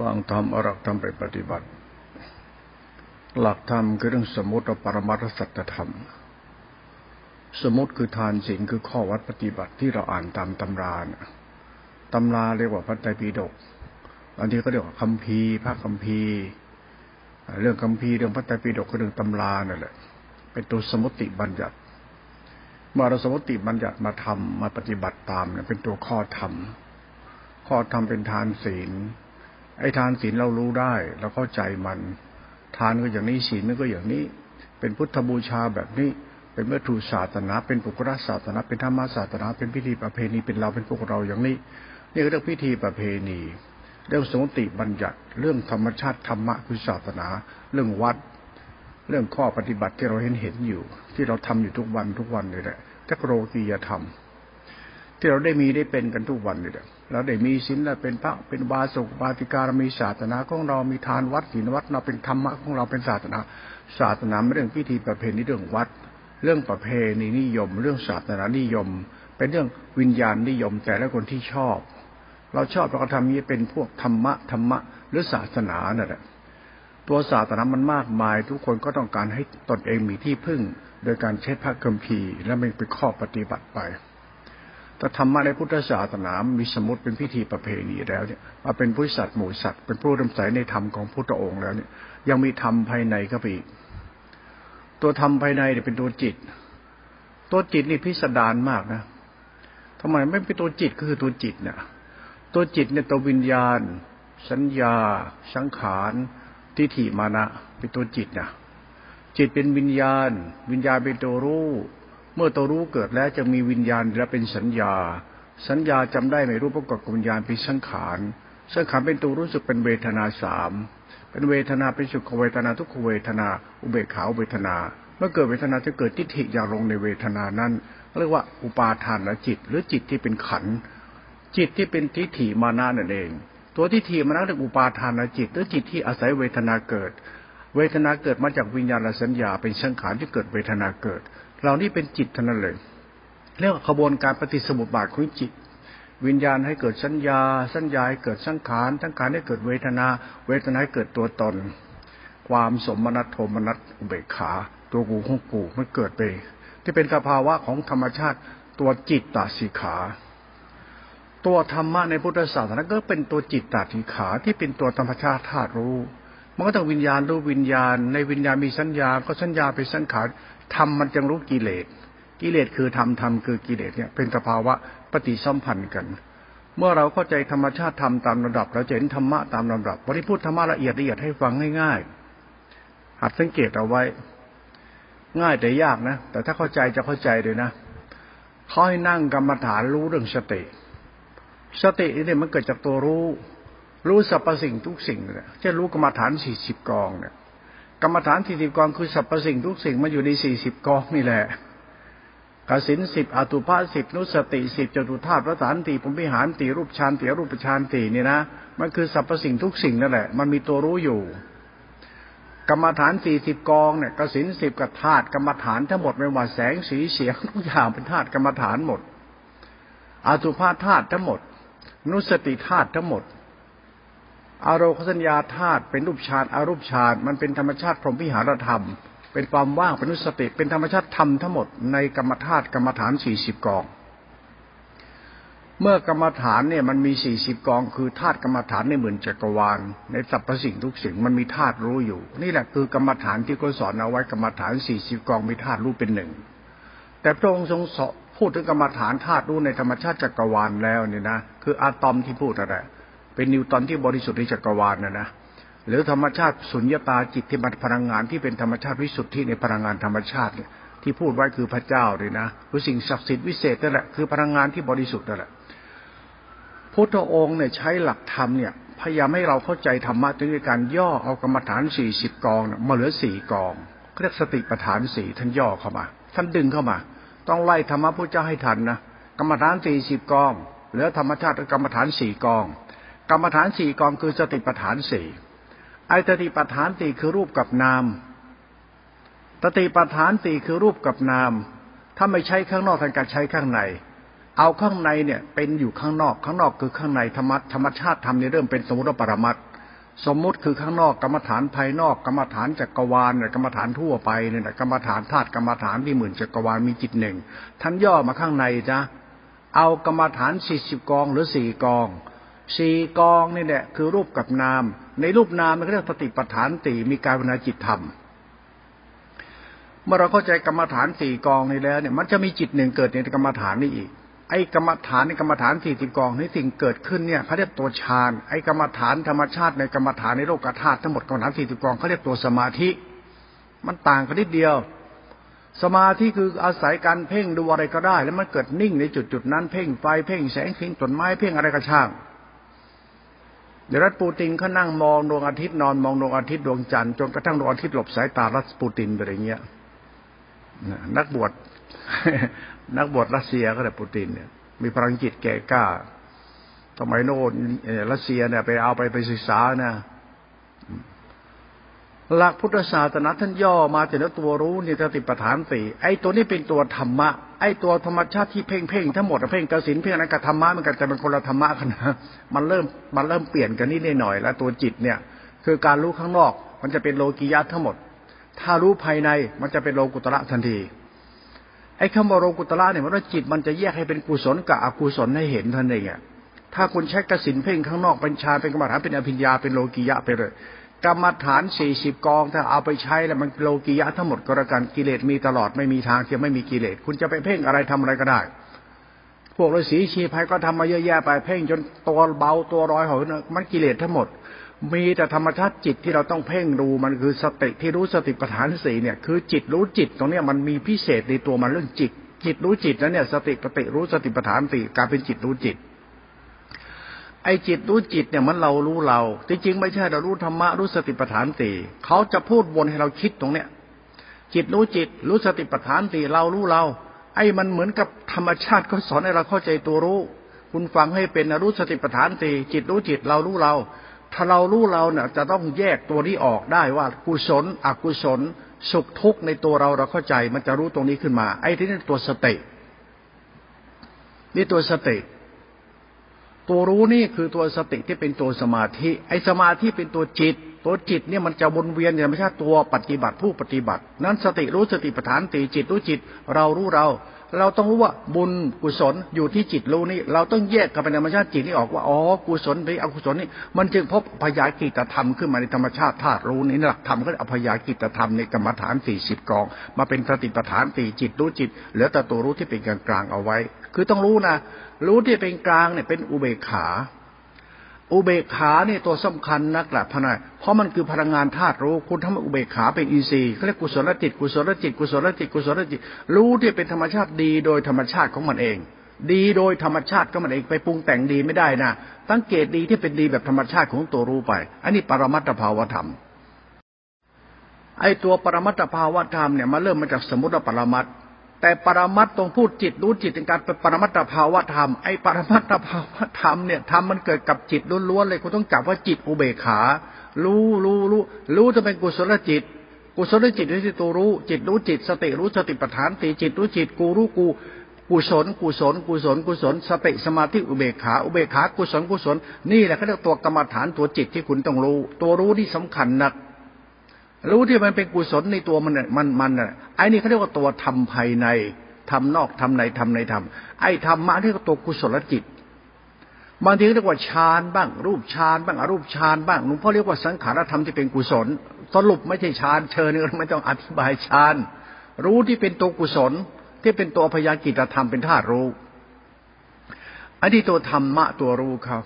ฟังธรรมอรักธรรมไปปฏิบัติ หลักธรรมคือเรื่องสมมติปรมัตสัจธรรม สมมติคือทานศีลคือข้อวัดปฏิบัติที่เราอ่านตามตำรานะตำราเรียกว่าพระไตรปิฎกอันนี้ก็เรียกว่าคำพีพระคำพีเรื่องคำพีเรื่องพระไตรปิฎกก็เรื่องตำรานั่นแหละเป็นตัวสมมติบัญญัติเมื่อเราสมมติบัญญัติมาทำมาปฏิบัติตามเนี่ยเป็นตัวข้อธรรม ข้อธรรมเป็นทานศีล ไอ้ทานศีลเรารู้ได้เราเข้าใจมัน ทานก็อย่างนี้ศีลก็อย่างนี้ เป็นพุทธบูชาแบบนี้ เป็นเมื่อถูศาสนา เป็นปุกรศาสนา เป็นธรรมศาสนา เป็นพิธีประเพณีเป็นเราเป็นพวกเราอย่างนี้นี่เรื่องพิธีประเพณี เรื่องสมติบัญญัติ เรื่องธรรมชาติธรรมะคือศาสนา เรื่องวัด เรื่องข้อปฏิบัติที่เราเห็นเห็นอยู่ ที่เราทำอยู่ทุกวันทุกวันนี่แหละจักโรกียธรรม ที่เราได้มีได้เป็นกันทุกวันนี่แหละเราได้มีศีลเราเป็นพระเป็นบาสุกบาติการมีศาสนาของเรามีทานวัดศีลวัดเราเป็นธรรมะของเราเป็นศาสนา ศาสนาไม่เรื่องพิธีประเพณีเรื่องวัด เรื่องประเพณีนิยม เรื่องศาสนานิยม เป็นเรื่องวิญญาณนิยมแต่ละคนที่ชอบ เราชอบเราก็ทำนี้เป็นพวกธรรมะธรรมะหรือศาสนานั่นแหละตัวศาสนามันมากมาย ทุกคนก็ต้องการให้ตนเองมีที่พึ่ง โดยการเช็ดพระคัมภีร์และมันเป็นข้อปฏิบัติไป แต่ธรรมะในพุทธศาสนามีสมุติเป็นพิธีประเพณีแล้วเนี่ยมาเป็นผู้สัตว์หมู่สัตว์เป็นผู้ดำใสในธรรมของพุทธองค์แล้วเนี่ย ยังมีธรรมภายในก็ไปอีกตัวธรรมภายในเนี่ยเป็นตัวจิต ตัวจิตนี่พิสดารมากนะทำไมไม่เป็นตัวจิตก็คือตัวจิตเนี่ยตัวจิตเนี่ยตัววิญญาณ สัญญา สังขารทิฏฐิมานะ เป็นตัวจิตนะจิตเป็นวิญญาณ วิญญาณเป็นตัวรู้ เมื่อตัวรู้เกิดแล้วจะมีวิญญาณและเป็นสัญญา สัญญาจำได้ไม่รู้ประกอบกับวิญญาณเป็นสังขารสังขารเป็นตัวรู้สึกเป็นเวทนาสามเป็นเวทนาเป็นสุขเวทนาทุกขเวทนา อุเบกขาเวทนา เมื่อเกิดเวทนาจะเกิดทิฏฐิอย่างลงในเวทนานั้นเรียกว่าอุปาทานะจิต หรือจิตที่เป็นขันจิตที่เป็นทิฏฐิมานะนั่นเอง ตัวทิฏฐิมานะเรียกอุปาทานจิต หรือจิตที่อาศัยเวทนาเกิด เวทนาเกิดมาจากวิญญาณสัญญาเป็นสังขารที่เกิดเวทนาเกิด เหล่านี้เป็นจิตเท่านั้นเลยเรียกว่าขบวนการปฏิสมุติบาทของจิต วิญญาณให้เกิดสัญญา สัญญาให้เกิดสังขารสังขารให้เกิดเวทนา เวทนาให้เกิดตัวตน ความสมนัตโทมนัตอุเบกขา ตัวกูของกูมันเกิดไป ที่เป็นสภาวะของธรรมชาติตัวจิตตาสิขา ตัวธรรมะในพุทธศาสนาก็เป็นตัวจิตตาสิขาที่เป็นตัวธรรมชาติธาตุรู้มันก็ต้องวิญญาณรู้วิญญาณ ในวิญญาณมีสัญญา ก็สัญญาเป็นสังขาร ธรรมมันจึงรู้กิเลส กิเลสคือธรรมธรรมคือกิเลสเนี่ยเป็นสภาวะปฏิสัมพันธ์กัน เมื่อเราเข้าใจธรรมชาติธรรมตามระดับ เราจะเห็นธรรมะตามลำดับวันนี้พูดธรรมะละเอียดละเอียดให้ฟังง่ายๆหัดสังเกตเอาไว้ ง่ายแต่ยากนะ แต่ถ้าเข้าใจจะเข้าใจเลยนะเขาให้นั่งกรรมฐานรู้เรื่องสติ สตินี่มันเกิดจากตัวรู้ รู้สรรพสิ่งทุกสิ่งเนี่ยจะรู้กรรมฐานสี่สิบกองเนี่ย กรรมฐานสี่สิบกองคือสรรพสิ่งทุกสิ่งมาอยู่ในสี่สิบกองนี่แหละกสินสิบอตุภาสิบนุสติสิบจตุธาตุประสานตีผมพิหารตีรูปฌานตีรูปฌานตีนี่นะมันคือสรรพสิ่งทุกสิ่งนั่นแหละ มันมีตัวรู้อยู่ กรรมฐานสี่สิบกองเนี่ยกสินสิบกับธาตุกรรมฐานทั้งหมดไม่ว่าแสงสีเสียงทุกอย่างเป็นธาตุกรรมฐานหมดอตุภาธาตุทั้งหมด นุสติธาตุทั้งหมด อารมณ์สัญญาธาตุเป็นรูปฌานอารูปฌานมันเป็นธรรมชาติพรหมวิหารธรรม เป็นความว่างเป็นนุสติ เป็นธรรมชาติธรรมทั้งหมดในกรรมธาตุกรรมฐานสี่สิบกอง เมื่อกรรมฐานเนี่ยมันมีสี่สิบกอง คือธาตุกรรมฐานในหมื่นจักรวาลในสรรพสิ่งทุกสิ่งมันมีธาตุรู้อยู่ นี่แหละคือกรรมฐานที่เขาสอนเอาไว้กรรมฐานสี่สิบกองมีธาตุรู้เป็นหนึ่งแต่พระองค์ทรงพูดถึงกรรมฐานธาตุรู้ในธรรมชาติจักรวาลแล้วเนี่ยนะคืออะตอมที่พูดอะไร เป็นนิวตอนที่บริสุทธิ์ในจักรวาลนะนะหรือธรรมชาติสุญญตาจิตที่มันพลังงานที่เป็นธรรมชาติวิสุทธิในพลังงานธรรมชาติเนี่ยที่พูดไว้คือพระเจ้าเลยนะหรือสิ่งศักดิ์สิทธิ์วิเศษนั่นแหละคือพลังงานที่บริสุทธิ์นั่นแหละพุทธองค์เนี่ยใช้หลักธรรมเนี่ยพยายามให้เราเข้าใจธรรมะด้วยการย่อเอากรรมฐานสี่สิบกองมาเหลือสี่กองเรียกสติปัฏฐานสี่ท่านย่อเข้ามา ท่านดึงเข้ามา ต้องไล่ธรรมะพระเจ้าให้ทันนะกรรมฐานสี่สิบกองเหลือธรรมชาติกรรมฐานสี่กอง กรรมฐานสี่กองคือสติปัฏฐานสี่ไอสติปัฏฐานสี่คือรูปกับนามสติปัฏฐานสี่คือรูปกับนาม ถ้าไม่ใช้ข้างนอกทางการใช้ข้างใน เอาข้างในเนี่ยเป็นอยู่ข้างนอก ข้างนอกคือข้างในธรรมธรรมชาติธรรมเนี่ยเริ่มเป็นสมุติปรมัตสมมุติคือข้างนอกกรรมฐานภายนอกกรรมฐานจักรวาลกรรมฐานทั่วไปเนี่ยกรรมฐานธาตุกรรมฐานที่หมื่นจักรวาลมีจิตหนึ่งท่านย่อมาข้างในจ้ะเอากรรมฐานสี่สิบกองหรือสี่กอง สี่กองนี่แหละคือรูปกับนาม ในรูปนามมันเรียกสติปัฏฐานตีมีการวนาจิตธรรม เมื่อเราเข้าใจกรรมฐานสี่กองนี้แล้วเนี่ย มันจะมีจิตหนึ่งเกิดในกรรมฐานนี้อีก ไอ้กรรมฐานในกรรมฐานสี่สิบกองนี้สิ่งเกิดขึ้นเนี่ยเขาเรียกตัวฌาน ไอ้กรรมฐานธรรมชาติในกรรมฐานในโลกธาตุทั้งหมดกรรมฐานสี่สิบกองเขาเรียกตัวสมาธิ มันต่างกันนิดเดียวสมาธิคืออาศัยการเพ่งดูอะไรก็ได้ แล้วมันเกิดนิ่งในจุดจุดนั้นเพ่งไฟเพ่งแสงเพ่งต้นไม้เพ่งอะไรก็ช่าง เดี๋ยวรัฐปูตินเขานั่งมองดวงอาทิตย์นอนมองดวงอาทิตย์ดวงจันทร์จนกระทั่งดวงอาทิตย์หลบสายตารัฐปูตินไปอย่างเงี้ยนักบวชนักบวชรัสเซียก็แต่ปูตินเนี่ย มีพลังจิตแก่กล้าสมัยโน้นรัสเซียเนี่ยไปเอาไปไปศึกษานะหลักพุทธศาสนาท่านย่อมาจากตัวรู้นี่สติปัฏฐานสี่ไอ้ตัวนี้เป็นตัวธรรมะ ไอ้ตัวธรรมชาติที่เพ่งเพ่งทั้งหมดเพ่งกสินเพ่งนั้นกับธรรมะมันกันแต่เป็นคนละธรรมะกันนะมันเริ่มมันเริ่มเปลี่ยนกันนิดหน่อยแล้วตัวจิตเนี่ย คือการรู้ข้างนอก มันจะเป็นโลกิยะทั้งหมด ถ้ารู้ภายในมันจะเป็นโลกุตระทันทีไอ้คำว่าโลกุตระเนี่ยมันว่าจิตมันจะแยกให้เป็นกุศลกับอกุศลให้เห็นท่านเองอะถ้าคุณใช้กสินเพ่งข้างนอกเป็นชาเป็นกรรมฐานเป็นอภิญญาเป็นโลกิยะไปเลย กรรมฐานสี่สิบกองถ้าเอาไปใช้แล้วมันโลกิยะทั้งหมดกระกันกิเลสมีตลอดไม่มีทางที่ไม่มีกิเลสคุณจะไปเพ่งอะไรทำอะไรก็ได้ พวกฤาษีชีพายก็ทำมาเยอะแยะไปเพ่งจนตัวเบาตัวร้อยหอยมันกิเลสทั้งหมด มีแต่ธรรมชาติจิตที่เราต้องเพ่งดูมันคือสติที่รู้สติปัฏฐานสี่เนี่ยคือจิตรู้จิตตรงเนี้ยมันมีพิเศษในตัวมันเรื่องจิต จิตรู้จิตนั้นเนี่ยสติปฏิรู้สติปัฏฐานสี่การเป็นจิตรู้จิต ไอ้จิตรู้จิตเนี่ยมันเรารู้เรา จริงๆไม่ใช่เรารู้ธรรมะรู้สติปัฏฐานสี่เขาจะพูดวนให้เราคิดตรงเนี้ย จิตรู้จิต รู้สติปัฏฐานสี่เรารู้เรา ไอ้มันเหมือนกับธรรมชาติเขาสอนให้เราเข้าใจตัวรู้ คุณฟังให้เป็นรู้สติปัฏฐานสี่จิตรู้จิตเรารู้เรา ถ้าเรารู้เราเนี่ยจะต้องแยกตัวนี้ออกได้ว่ากุศล อกุศล สุขทุกข์ในตัวเราเราเข้าใจ มันจะรู้ตรงนี้ขึ้นมา ไอ้ที่นี่ตัวสตินี่ตัวสติ ตัวรู้นี่คือตัวสติที่เป็นตัวสมาธิ ไอ้สมาธิเป็นตัวจิต ตัวจิตเนี่ยมันจะวนเวียนอย่างไม่ใช่ตัวปฏิบัติผู้ปฏิบัติ นั้นสติรู้สติปัฏฐานตีจิตรู้จิต เรารู้เรา เราต้องรู้ว่าบุญกุศลอยู่ที่จิตรู้นี่ เราต้องแยกกับธรรมชาติจิตนี่ออกว่าอ๋อกุศลไปอกุศลนี่มันจึงพบพยากิตธรรมขึ้นมาในธรรมชาติธาตุรู้นี่หลักธรรมก็อพยากิตธรรมในกรรมฐานสี่สิบกอง มาเป็นสติปัฏฐานตีจิตรู้จิตเหลือแต่ตัวรู้ที่เป็นกลางกลางเอาไว้ คือต้องรู้นะ รู้ที่เป็นกลางเนี่ยเป็นอุเบกขา อุเบกขาเนี่ยตัวสำคัญนักหละพนัยเพราะมันคือพลังงานธาตุรู้ คุณทำอุเบกขาเป็นอินทรีย์เขาเรียกกุศลจิตกุศลจิตกุศลจิตกุศลจิต รู้ที่เป็นธรรมชาติดีโดยธรรมชาติของมันเอง ดีโดยธรรมชาติของมันเองไปปรุงแต่งดีไม่ได้นะสังเกตดีที่เป็นดีแบบธรรมชาติของตัวรู้ไป อันนี้ปรมัตถภาวธรรมไอ้ตัวปรมัตถภาวธรรมเนี่ยมาเริ่มมาจากสมุติปรมัตถ แต่ปรมัตตรงพูดจิตรู้จิตในการเป็นปรมัตถภาวะธรรมไอ้ปรมัตถภาวะธรรมเนี่ยธรรมมันเกิดกับจิตล้วนๆเลยคุณต้องจับว่าจิตอุเบกขา รู้รู้รู้รู้จะเป็นกุศลจิต กุศลจิตนี่ตัวรู้ จิตรู้จิต สติรู้สติปัฏฐานติจิตรู้จิตกูรู้กูกุศลกุศลกุศลกุศลสติสมาธิอุเบกขาอุเบกขากุศลกุศลนี่แหละเขาเรียกตัวกรรมฐานตัวจิตที่คุณต้องรู้ ตัวรู้ที่สำคัญนัก รู้ที่มันเป็นกุศลในตัวมันมันมันอะไอ้นี่เขาเรียกว่าตัวทำภายในทำนอกทำในทำในทำไอ้ธรรมะที่ตัวกุศลจิตบางทีเรียกว่าฌานบ้าง รูปฌานบ้างอรูปฌานบ้างหลวงพ่อเรียกว่าสังขารธรรมที่เป็นกุศล สรุปไม่ใช่ฌานเชิญนี่ไม่ต้องอธิบายฌานรู้ที่เป็นตัวกุศล ที่เป็นตัวพยากิจธรรมเป็นธาตุรู้อันนี้ตัวธรรมะตัวรู้ครับ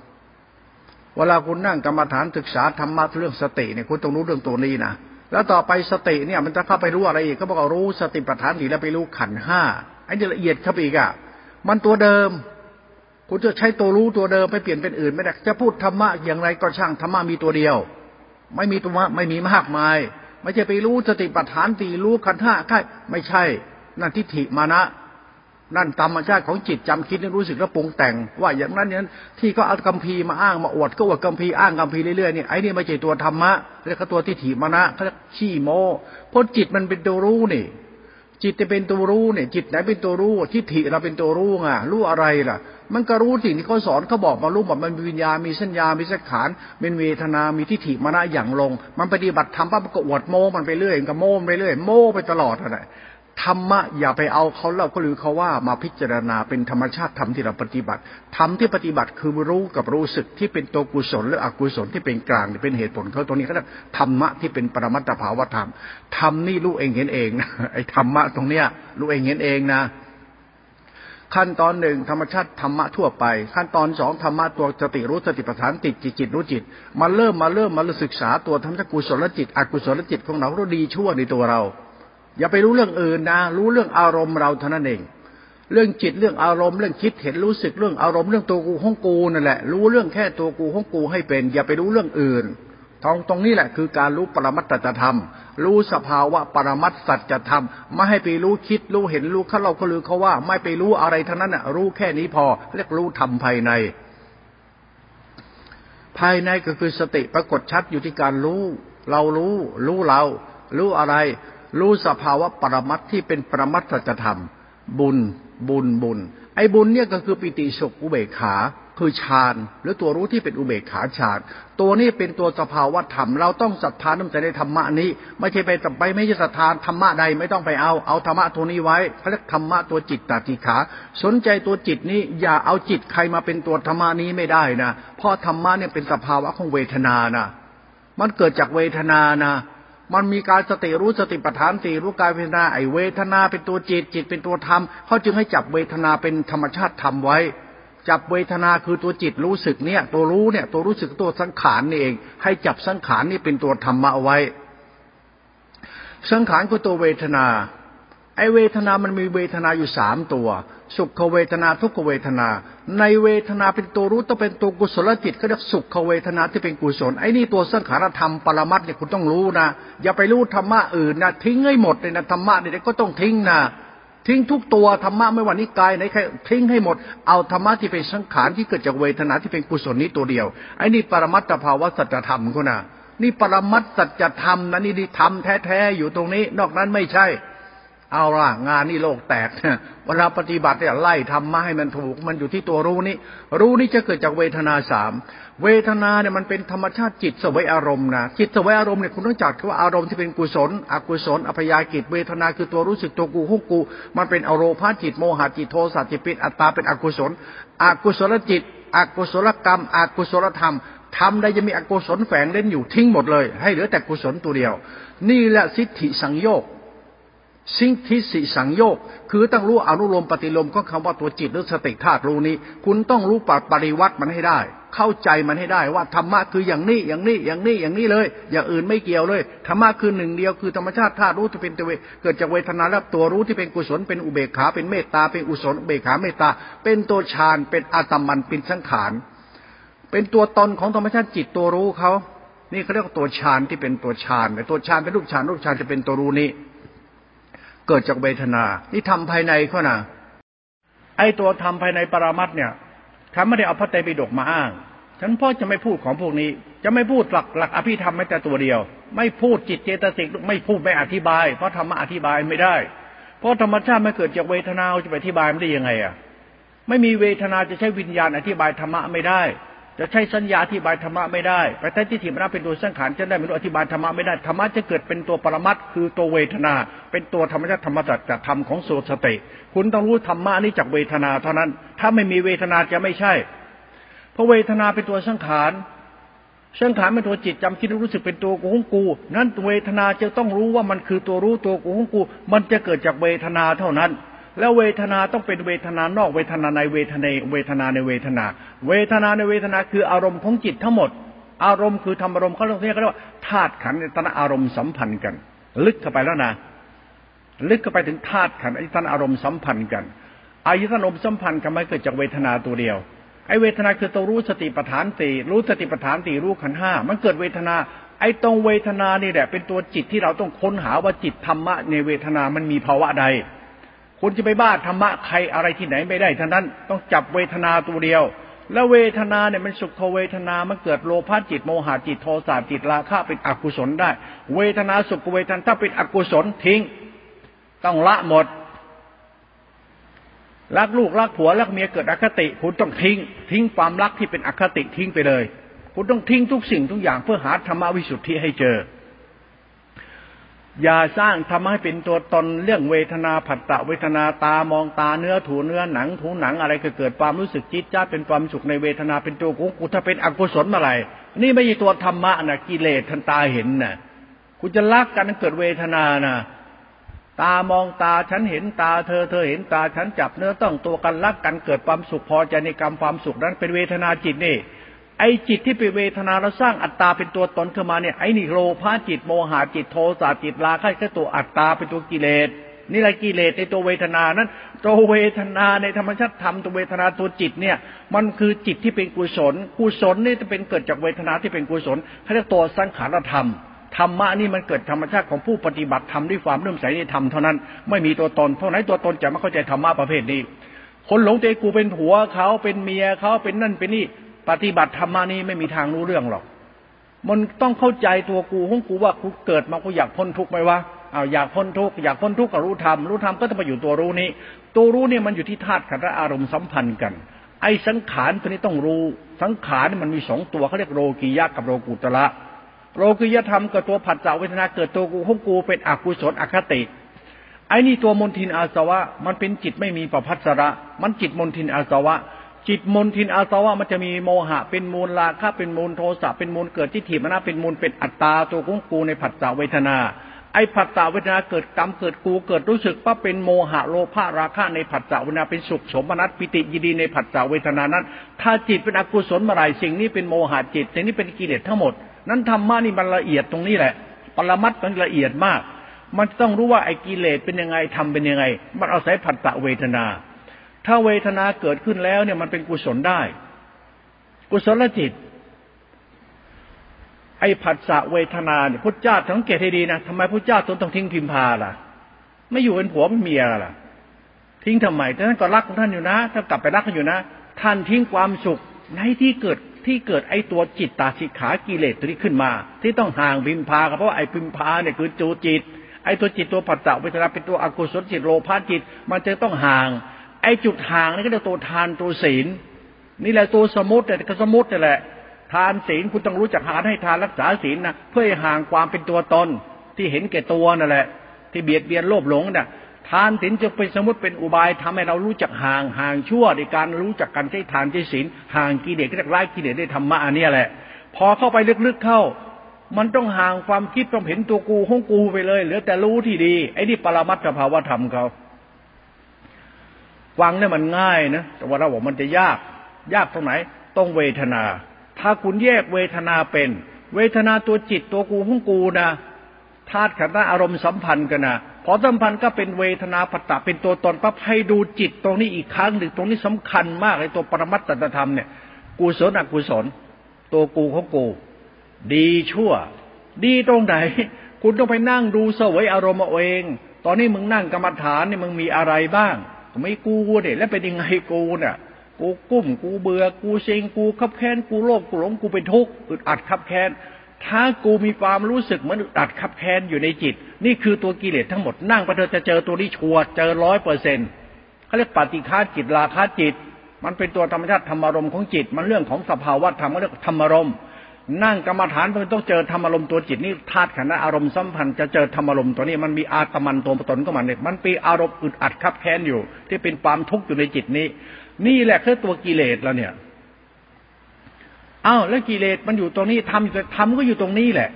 เวลาคุณนั่งกรรมฐานศึกษาธรรมะเรื่องสติเนี่ยคุณต้องรู้เรื่องตัวนี้นะ แล้วต่อไปสติเนี่ย มันจะเข้าไปรู้อะไรอีกก็บอกว่ารู้สติปัฏฐานสีแล้วไปรู้ขันห้าไอ้นี่ละเอียดเข้าไปอีกอะมันตัวเดิม คุณจะใช้ตัวรู้ตัวเดิมไปเปลี่ยนเป็นอื่น ไม่ได้จะพูดธรรมะอย่างไรก็ช่างธรรมะมีตัวเดียว ไม่มีตัวไม่มีมากมาย ไม่ใช่ไปรู้สติปัฏฐานตีรู้ขันห้าใช่ไม่ใช่นั่นทิฏฐิมานะ นั่นธรรมชาติของจิตจำคิดรู้สึกแล้วปรุงแต่ง ว่าอย่างนั้นอย่างนั้นที่ก็เอากัมพีมาอ้างมาอวดก็อวดกัมพีอ้างกัมพีเรื่อยๆนี่ไอ้นี่ไม่ใช่ตัวธรรมะเรียกตัวทิฏฐิมานะเขาเรียกขี้โมเพราะจิตมันเป็นตัวรู้นี่ จิตจะเป็นตัวรู้เนี่ย จิตไหนเป็นตัวรู้ ทิฏฐิเราเป็นตัวรู้ไงรู้อะไรล่ะ มันก็รู้สิ่งที่เขาสอนเขาบอกมารู้บอกมันมีวิญญาณมีสัญญา มีสังขารเป็นเวทนา มีทิฏฐิมานะอย่างลง มันปฏิบัติทำปั๊บก็อวดโมมันไปเรื่อยก็โม้ไปเรื่อยโมไปตลอดอะไร ธรรมะอย่าไปเอาเขาเล่าก็หรือเขาว่ามาพิจารณาเป็นธรรมชาติธรรมที่เราปฏิบัติธรรมที่ปฏิบัติคือรู้กับรู้สึกที่เป็นตัวกุศลหรืออกุศลที่เป็นกลางเป็นเหตุผลเขาตรงนี้เขาเรียกธรรมะที่เป็นปรมัตถภาวธรรมธรรมนี่รู้เองเห็นเองนะไอ้ธรรมะตรงเนี้ยรู้เองเห็นเองนะ ขั้นตอนหนึ่งธรรมชาติธรรมะทั่วไป ขั้นตอนสองธรรมะตัวสติรู้สติปัฏฐานติดจิตจิตรู้จิตมาเริ่มมาเริ่มมาศึกษาตัวธรรมชาติกุศลจิต อกุศลจิตของเราเราดีชั่วในตัวเรา อย่าไปรู้เรื่องอื่นนะ รู้เรื่องอารมณ์เราเท่านั้นเอง เรื่องจิตเรื่องอารมณ์เรื่องคิดเห็นรู้สึกเรื่องอารมณ์เรื่องตัวกูห้องกูนั่นแหละ รู้เรื่องแค่ตัวกูห้องกูให้เป็น อย่าไปรู้เรื่องอื่นตรงตรงนี้แหละคือการรู้ปรมัตตธรรม รู้สภาวะปรมัตสัจธรรม ไม่ให้ไปรู้คิดรู้เห็นรู้เขาเราเขาลือเขาว่า ไม่ไปรู้อะไรทั้งนั้นน่ะรู้แค่นี้พอ เรียกรู้ธรรมภายใน ภายในก็คือสติปรากฏชัดอยู่ที่การรู้ เรารู้ รู้เรา รู้อะไร รู้สภาวะปรมัตที่เป็นปรมัตสัจธรรม บุญ บุญบุญ ไอ้บุญเนี่ยก็คือปิติสุขอุเบกขา คือฌานหรือตัวรู้ที่เป็นอุเบกขาฌานตัวนี้เป็นตัวสภาวะธรรม เราต้องศรัทธาน้ำใจในธรรมะนี้ ไม่ใช่ไปต่ไปไม่ใช่ศรัทธาธรรมะใดไม่ต้องไปเอาเอาธรรมะตัวนี้ไว้เขาเรียกธรรมะตัวจิตตติขา สนใจตัวจิตนี้อย่าเอาจิตใครมาเป็นตัวธรรมะนี้ไม่ได้นะเพราะธรรมะเนี่ยเป็นสภาวะของเวทนานะมันเกิดจากเวทนานะ มันมีการสติรู้สติปัฏฐานสีรู้กายเวทนาไอเวทนาเป็นตัวจิตจิตเป็นตัวธรรมเขาจึงให้จับเวทนาเป็นธรรมชาติธรรมไว้ จับเวทนาคือตัวจิตรู้สึกเนี่ย ตัวรู้เนี่ย ตัวรู้สึกตัวสังขารนี่เอง ให้จับสังขารนี่เป็นตัวธรรมะเอาไว้ สังขารคือตัวเวทนา ไอเวทนามันมีเวทนาอยู่สามตัว สุขเวทนาทุกเวทนา ในเวทนาเป็นตัวรู้ต้องเป็นตัวกุศลจิตก็เรียกสุขเวทนาที่เป็นกุศลไอ้นี่ตัวสังขารธรรมปรมัตเนี่ยคุณต้องรู้นะอย่าไปรู้ธรรมะอื่นนะทิ้งให้หมดเลยนะธรรมะเนี่ยก็ต้องทิ้งนะทิ้งทุกตัวธรรมะไม่ว่านิกายไหนใครทิ้งให้หมด เอาธรรมะที่เป็นสังขารที่เกิดจากเวทนาที่เป็นกุศลนี้ตัวเดียวไอ้นี่ปรมัตถภาวะสัจธรรมก็นะนี่ปรมัตสัจธรรมนะนี่ธรรมแท้ๆอยู่ตรงนี้ นอกนั้นไม่ใช่ เอาละงานนี่โลกแตกเวลาปฏิบัติเนี่ยไล่ทำมาให้มันถูก มันอยู่ที่ตัวรู้นี้รู้นี้จะเกิดจากเวทนาสามเวทนาเนี่ยมันเป็นธรรมชาติจิตสวยอารมณ์นะจิตสวยอารมณ์เนี่ยคุณต้องจัดว่าอารมณ์ที่เป็นกุศล อกุศลอภยากิจเวทนาคือตัวรู้สึกตัวกูหุกกู มันเป็นอโรพาจิตโมหะจิตโทสะจิตปิดอัตตาเป็นอกุศล อกุศลจิต อกุศลกรรม อกุศลธรรมทำได้จะมีอกุศลแฝงเล่นอยู่ทิ้งหมดเลย ให้เหลือแต่กุศลตัวเดียว นี่แหละสิทธิสังโยก สิ่งที่สิสังโยกคือต้องรู้อนุโลมปฏิโลมก็คำว่าตัวจิตหรือสติธาตุรู้นี้ คุณต้องรู้ปปริวัติมันให้ได้ เข้าใจมันให้ได้ว่าธรรมะคืออย่างนี้อย่างนี้อย่างนี้อย่างนี้เลย อย่างอื่นไม่เกี่ยวเลยธรรมะคือหนึ่งเดียวคือธรรมชาติธาตุรู้ที่เป็นตัวเกิดจากเวทนาแล้วตัวรู้ที่เป็นกุศลเป็นอุเบกขาเป็นเมตตาเป็นอุศลอุเบกขาเมตตา เป็นตัวฌานเป็นอาตมันเป็นสังขารเป็นตัวตนของธรรมชาติจิตตัวรู้เขานี่เขาเรียกว่าตัวฌานที่เป็นตัวฌานตัวฌานเป็นรูปฌานรูปฌานจะเป็นตัวรู้นี้ เกิดจากเวทนา นี่ทำภายในเขานะไอ้ตัวทำภายในปรามัดเนี่ยทำไม่ได้เอาพระไตรปิฎกมาอ้าง ฉันพ่อจะไม่พูดของพวกนี้ จะไม่พูดหลักหลักอภิธรรมแม้แต่ตัวเดียว ไม่พูดจิตเจตสิกไม่พูดไม่อธิบาย เพราะธรรมะอธิบายไม่ได้ เพราะธรรมชาติไม่เกิดจากเวทนาจะไปอธิบายมันได้ยังไงอะ ไม่มีเวทนาจะใช้วิญญาณอธิบายธรรมะไม่ได้ จะใช้สัญญาอธิบายธรรมะไม่ได้ไปแท้ที่ถิมรณเป็นตัวสังขารจะได้ไม่รู้อธิบายธรรมะไม่ได้ ธรรมะจะเกิดเป็นตัวปรมัตคือตัวเวทนา เป็นตัวธรรมชาติธรรมจักรธรรมของโสสติ คุณต้องรู้ธรรมะนี้จากเวทนาเท่านั้น ถ้าไม่มีเวทนาจะไม่ใช่ เพราะเวทนาเป็นตัวสังขารสังขารเป็นตัวจิตจำคิดรู้สึกเป็นตัวกูของกู นั้นเวทนาจะต้องรู้ว่ามันคือตัวรู้ตัวกูของกู มันจะเกิดจากเวทนาเท่านั้น แล้วเวทนาต้องเป็นเวทนานอกเวทนาในเวทนาเวทนาในเวทนา เวทนาในเวทนาคืออารมณ์ของจิตทั้งหมด อารมณ์คือธรรมอารมณ์เขาเรียกว่าธาตุขันธ์อตนะอารมณ์สัมพันธ์กัน ลึกเข้าไปแล้วนะลึกเข้าไปถึงธาตุขันธ์อายตนะอารมณ์สัมพันธ์กันอายตนะอารมณ์สัมพันธ์กันไม่เกิดจากเวทนาตัวเดียวไอเวทนาคือตัวรู้สติปัฏฐานตีรู้สติปัฏฐานตีรู้ขันห้ามันเกิดเวทนา ไอตรงเวทนานี่แหละ เป็นตัวจิตที่เราต้องค้นหาว่าจิตธรรมะในเวทนามันมีภาวะใด คุณจะไปบ้าธรรมะใครอะไรที่ไหนไม่ได้ทั้งนั้นต้องจับเวทนาตัวเดียว แล้วเวทนาเนี่ยมันสุขเวทนามันเกิดโลภะจิตโมหะจิตโทสะจิตราคะเป็นอกุศลได้ เวทนาสุขเวทนาถ้าเป็นอกุศลทิ้ง ต้องละหมดรักลูกรักผัวรักเมียเกิดอคติ คุณต้องทิ้ง ทิ้งความรักที่เป็นอคติทิ้งไปเลย คุณต้องทิ้งทุกสิ่งทุกอย่างเพื่อหาธรรมวิสุทธิให้เจอ อย่าสร้างทำให้เป็นตัวตนเรื่องเวทนาผัสตะเวทนาตามองตาเนื้อถูเนื้อหนังถูหนังอะไรก็เกิดความรู้สึกจิตจ้าเป็นความสุขในเวทนาเป็นตัวกูกูถ้าเป็นอกุศลอะไร นี่ไม่ใช่ตัวธรรมะนะกิเลสทันตาเห็นนะคุณจะรักกันเกิดเวทนานะตามองตาฉันเห็นตาเธอเธอเห็นตาฉันจับเนื้อต้องตัวกันรักกันเกิดความสุขพอใจในกรรมความสุขนั้นเป็นเวทนาจิตนี่ อ้จิตที่เป็นเวทนาเราสร้างอัตตาเป็นตัวตนขึ้นมาเนี่ยไอ้นี่โลภะจิตโมหะจิตโทสะจิตราคะก็ตัวอัตตาเป็นตัวกิเลสนี่แหละกิเลสในตัวเวทนานั้น ตัวเวทนาในธรรมชาติธรรมตัวเวทนาตัวจิตเนี่ย มันคือจิตที่เป็นกุศล กุศลนี่จะเป็นเกิดจากเวทนาที่เป็นกุศลเขาเรียกตัวสังขารธรรมธรรมะนี่มันเกิดธรรมชาติของผู้ปฏิบัติธรรมด้วยความเลื่มใสในธรรมเท่านั้น ไม่มีตัวตนเท่านั้นตัวตนจะไม่เข้าใจธรรมะประเภทนี้ คนหลงใจกูเป็นผัวเขาเป็นเมียเขาเป็นนั่นเป็นนี่ ปฏิบัติธรรมานี้ไม่มีทางรู้เรื่องหรอก มันต้องเข้าใจตัวกูของกูว่ากูเกิดมากูอยากพ้นทุกข์ไหมวะเอาอยากพ้นทุกข์อยากพ้นทุกข์ก็รู้ธรรมรู้ธรรมก็ต้องมาอยู่ตัวรู้นี้ ตัวรู้เนี่ยมันอยู่ที่ธาตุขันธ์อารมณ์สัมพันธ์กัน ไอ้สังขารตัวนี้ต้องรู้ สังขารมันมีสองตัวเขาเรียกโรกิยะกับโรกุตระโรกิยธรรมกับตัวผัสสะเวทนาเกิดตัวกูของกูเป็นอกุศลอคติไอ้นี่ตัวมนทินอาสวะ มันเป็นจิตไม่มีประพัสระ มันจิตมนทินอาสวะ จิตมนทินอาสวะมันจะมีโมหะ เป็นมูลราคะเป็นมูลโทสะเป็นมูลเกิดที่ถีบนะเป็นมูลเป็นอัตตาตัวกุ้งกูในผัสสะเวทนา ไอ้ผัสสะเวทนาเกิดกรรมเกิดกูเกิดรู้สึกว่าเป็นโมหะโลภะราคะในผัสสะเวทนาเป็นสุขสมนัตปิติยินดีในผัสสะเวทนานั้น ถ้าจิตเป็นอกุศลเมื่อไรสิ่งนี้เป็นโมหะจิต สิ่งนี้เป็นกิเลสทั้งหมด นั้นธรรมะนี่มันละเอียดตรงนี้แหละ ปรมัตมันละเอียดมาก มันต้องรู้ว่าไอ้กิเลสเป็นยังไงทำเป็นยังไง มันอาศัยผัสสะเวทนา ถ้าเวทนาเกิดขึ้นแล้วเนี่ยมันเป็นกุศลได้ กุศลจิต ไอ้ผัสสะเวทนาเนี่ยพุทธเจ้าสังเกตให้ดีนะทำไมพุทธเจ้าต้องทิ้งพิมพาล่ะ ไม่อยู่เป็นผัวเป็นเมียล่ะ ทิ้งทำไมท่านก็รักของท่านอยู่นะท่านกลับไปรักกันอยู่นะท่านทิ้งความสุขในที่เกิดที่เกิดไอ้ตัวจิตตาสิขากิเลสตัวนี้ขึ้นมา ที่ต้องห่างพิมพาเพราะว่าไอ้พิมพาเนี่ยคือจูจิตไอ้ตัวจิตตัวผัสสะเวทนาเป็นตัวอกุศลจิตโลภะจิต มันจะต้องห่าง ไอ้จุดห่างนี่ก็เรียกตัวทานตัวศีล นี่แหละตัวสมุติแต่ก็สมุตินี่แหละ ทานศีลคุณต้องรู้จักหาให้ทานรักษาศีลนะเพื่อห่างความเป็นตัวตน ที่เห็นแก่ตัวนั่นแหละ ที่เบียดเบียนโลภหลงน่ะทานศีลจะเป็นสมมติเป็นอุบายทำให้เรารู้จักห่างห่างชั่วในการรู้จักการใช้ทานใช้ศีลห่างกิเลสก็เรียกร้กิเลสได้ธรรมะอันนี้แหละ พอเข้าไปลึกๆเข้า มันต้องห่างความคิดต้องเห็นตัวกูของกูไปเลยเหลือแต่รู้ที่ดีไอ้นี่ปรมัตถภาวธรรมเขา ฟังเนี่ยมันง่ายนะแต่ว่าเราบอกมันจะยาก ยากตรงไหน ต้องเวทนา ถ้าคุณแยกเวทนาเป็น เวทนาตัวจิตตัวกูของกูนะธาตุขันธ์อารมณ์สัมพันธ์กันนะพอสัมพันธ์ก็เป็นเวทนาปัตตะเป็นตัวตนปั๊บให้ดูจิตตรงนี้อีกครั้งหนึ่งตรงนี้สำคัญมากเลยตัวปรมัตตธรรมเนี่ยกุศลอกุศล ตัวกูของกู ดีชั่ว ดีตรงไหน คุณต้องไปนั่งดูสวยอารมณ์เอาเอง ตอนนี้มึงนั่งกรรมฐานนี่มึงมีอะไรบ้าง ไม่กูเนี่ยแล้วเป็นยังไงกูเนี่ยกูกุ้ม กูเบื่อ กูเซ็ง กูขับแค้น กูโลภ กูหลง กูเป็นทุกข์อึดอัดขับแค้น ถ้ากูมีความรู้สึกเหมือนอึดอัดขับแค้นอยู่ในจิต นี่คือตัวกิเลสทั้งหมด นั่งไปเธอจะเจอตัวนี้ชัวเจอร้อยเปอร์เซ็นต์เขาเรียกปฏิฆาจิตราคาจิต มันเป็นตัวธรรมชาติธรรมารมณ์ของจิต มันเรื่องของสภาวะธรรมเขาเรียกธรรมารมณ์ นั่งกรรมฐานมันต้องเจอธรรมอารมณ์ตัวจิตนี่ธาตุขันธ์อารมณ์สัมพันธ์จะเจอธรรมอารมณ์ตัวนี้มันมีอาตมันตัวตนก็มันเนี่ยมันปีอารมณ์อึดอัดคับแค้นอยู่ ที่เป็นความทุกข์อยู่ในจิตนี้ นี่แหละคือตัวกิเลสแล้วเนี่ยอ้าวแล้วกิเลสมันอยู่ตรงนี้ทำทำก็อยู่ตรงนี้แหละ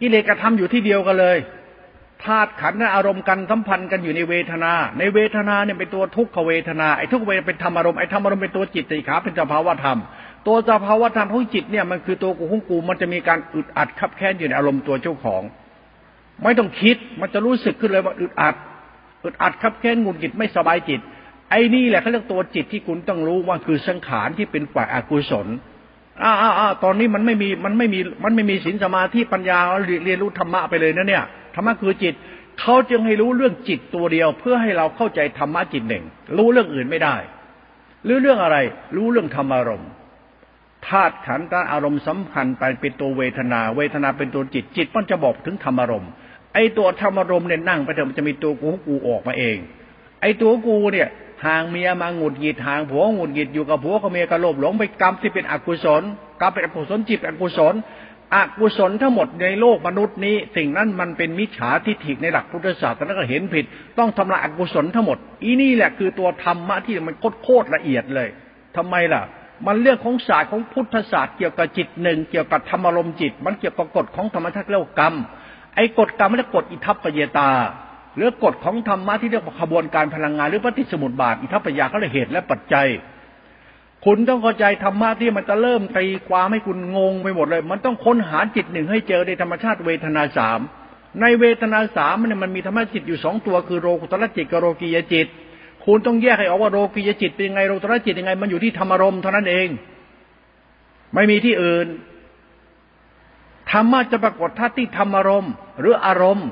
กิเลสกับธรรมอยู่ที่เดียวกันเลยธาตุขันธ์อารมณ์กันสัมพันธ์กันอยู่ในเวทนา ในเวทนาเนี่ยเป็นตัวทุกขเวทนาไอ้ทุกเวทเป็นธรรมอารมณ์ไอ้ธรรมอารมณ์เป็นตัวจิตติขาเป็นสภาวะธรรม ตัวสภาวะธรรมของจิตเนี่ยมันคือตัวกูของกูมันจะมีการอึดอัดขับแค้นอยู่ในอารมณ์ตัวเจ้าของ ไม่ต้องคิดมันจะรู้สึกขึ้นเลยว่าอึดอัดอึดอัดขับแค้นงุนจิตไม่สบายจิต ไอ้นี่แหละเขาเรียกตัวจิตที่คุณต้องรู้ว่าคือสังขารที่เป็นฝ่ายอกุศลอ้าอ้าตอนนี้มันไม่มีมันไม่มีมันไม่มีศีลสมาธิปัญญาเรียนรู้ธรรมะไปเลยนะเนี่ยธรรมะคือจิตเขาจึงให้รู้เรื่องจิตตัวเดียว เพื่อให้เราเข้าใจธรรมะจิตหนึ่ง รู้เรื่องอื่นไม่ได้ หรือเรื่องอะไร รู้เรื่องธรรมารมณ์ ธาตุขันธ์อารมณ์สัมพันธ์ไปเป็นตัวเวทนา เวทนาเป็นตัวจิตจิตมันจะบอกถึงธรรมารมณ์ไอ้ตัวธรรมารมณ์เนี่ยนั่งไปเถอะมันจะมีตัวกูกูออกมาเอง ไอ้ตัวกูเนี่ยห่างเมียมาหงุดหงิดห่างผัวหงุดหงิดอยู่กับผัวกับเมียกระโลบหลงไปกรรมที่เป็นอกุศลกรรมเป็นอกุศลจิตอกุศลอกุศลทั้งหมดในโลกมนุษย์นี้ สิ่งนั้นมันเป็นมิจฉาทิฏฐิในหลักพุทธศาสนาก็เห็นผิด ต้องทำลายอกุศลทั้งหมด อีนี่แหละคือตัวธรรมะที่มันโคตรละเอียดเลยทำไมล่ะ มันเรื่องของศาสตร์ของพุทธศาสตร์เกี่ยวกับจิตหนึ่งเกี่ยวกับธรรมารมจิต มันเกี่ยวกับกฎของธรรมชาติเรียกกรรม ไอ้กฎกรรมไม่ใช่กฎอิทัปปเยตา หรือกฎของธรรมะที่เรียกว่าขบวนการพลังงานหรือปฏิสมุติบาทอิทัปปยาเขาเลยเหตุและปัจจัย คุณต้องเข้าใจธรรมะที่มันจะเริ่มตีความให้คุณงงไปหมดเลย มันต้องค้นหาจิตหนึ่งให้เจอในธรรมชาติเวทนาสามในเวทนาสามมันมันมีธรรมะจิตอยู่สองตัวคือโรกุตรจิตกับโรกียจิต คุณต้องแยกให้ออกว่าโรกียจิตเป็นยังไงโรกุตรจิตยังไง มันอยู่ที่ธรรมารมณ์เท่านั้นเอง ไม่มีที่อื่นธรรมะจะปรากฏท่าที่ธรรมารมณ์ หรืออารมณ์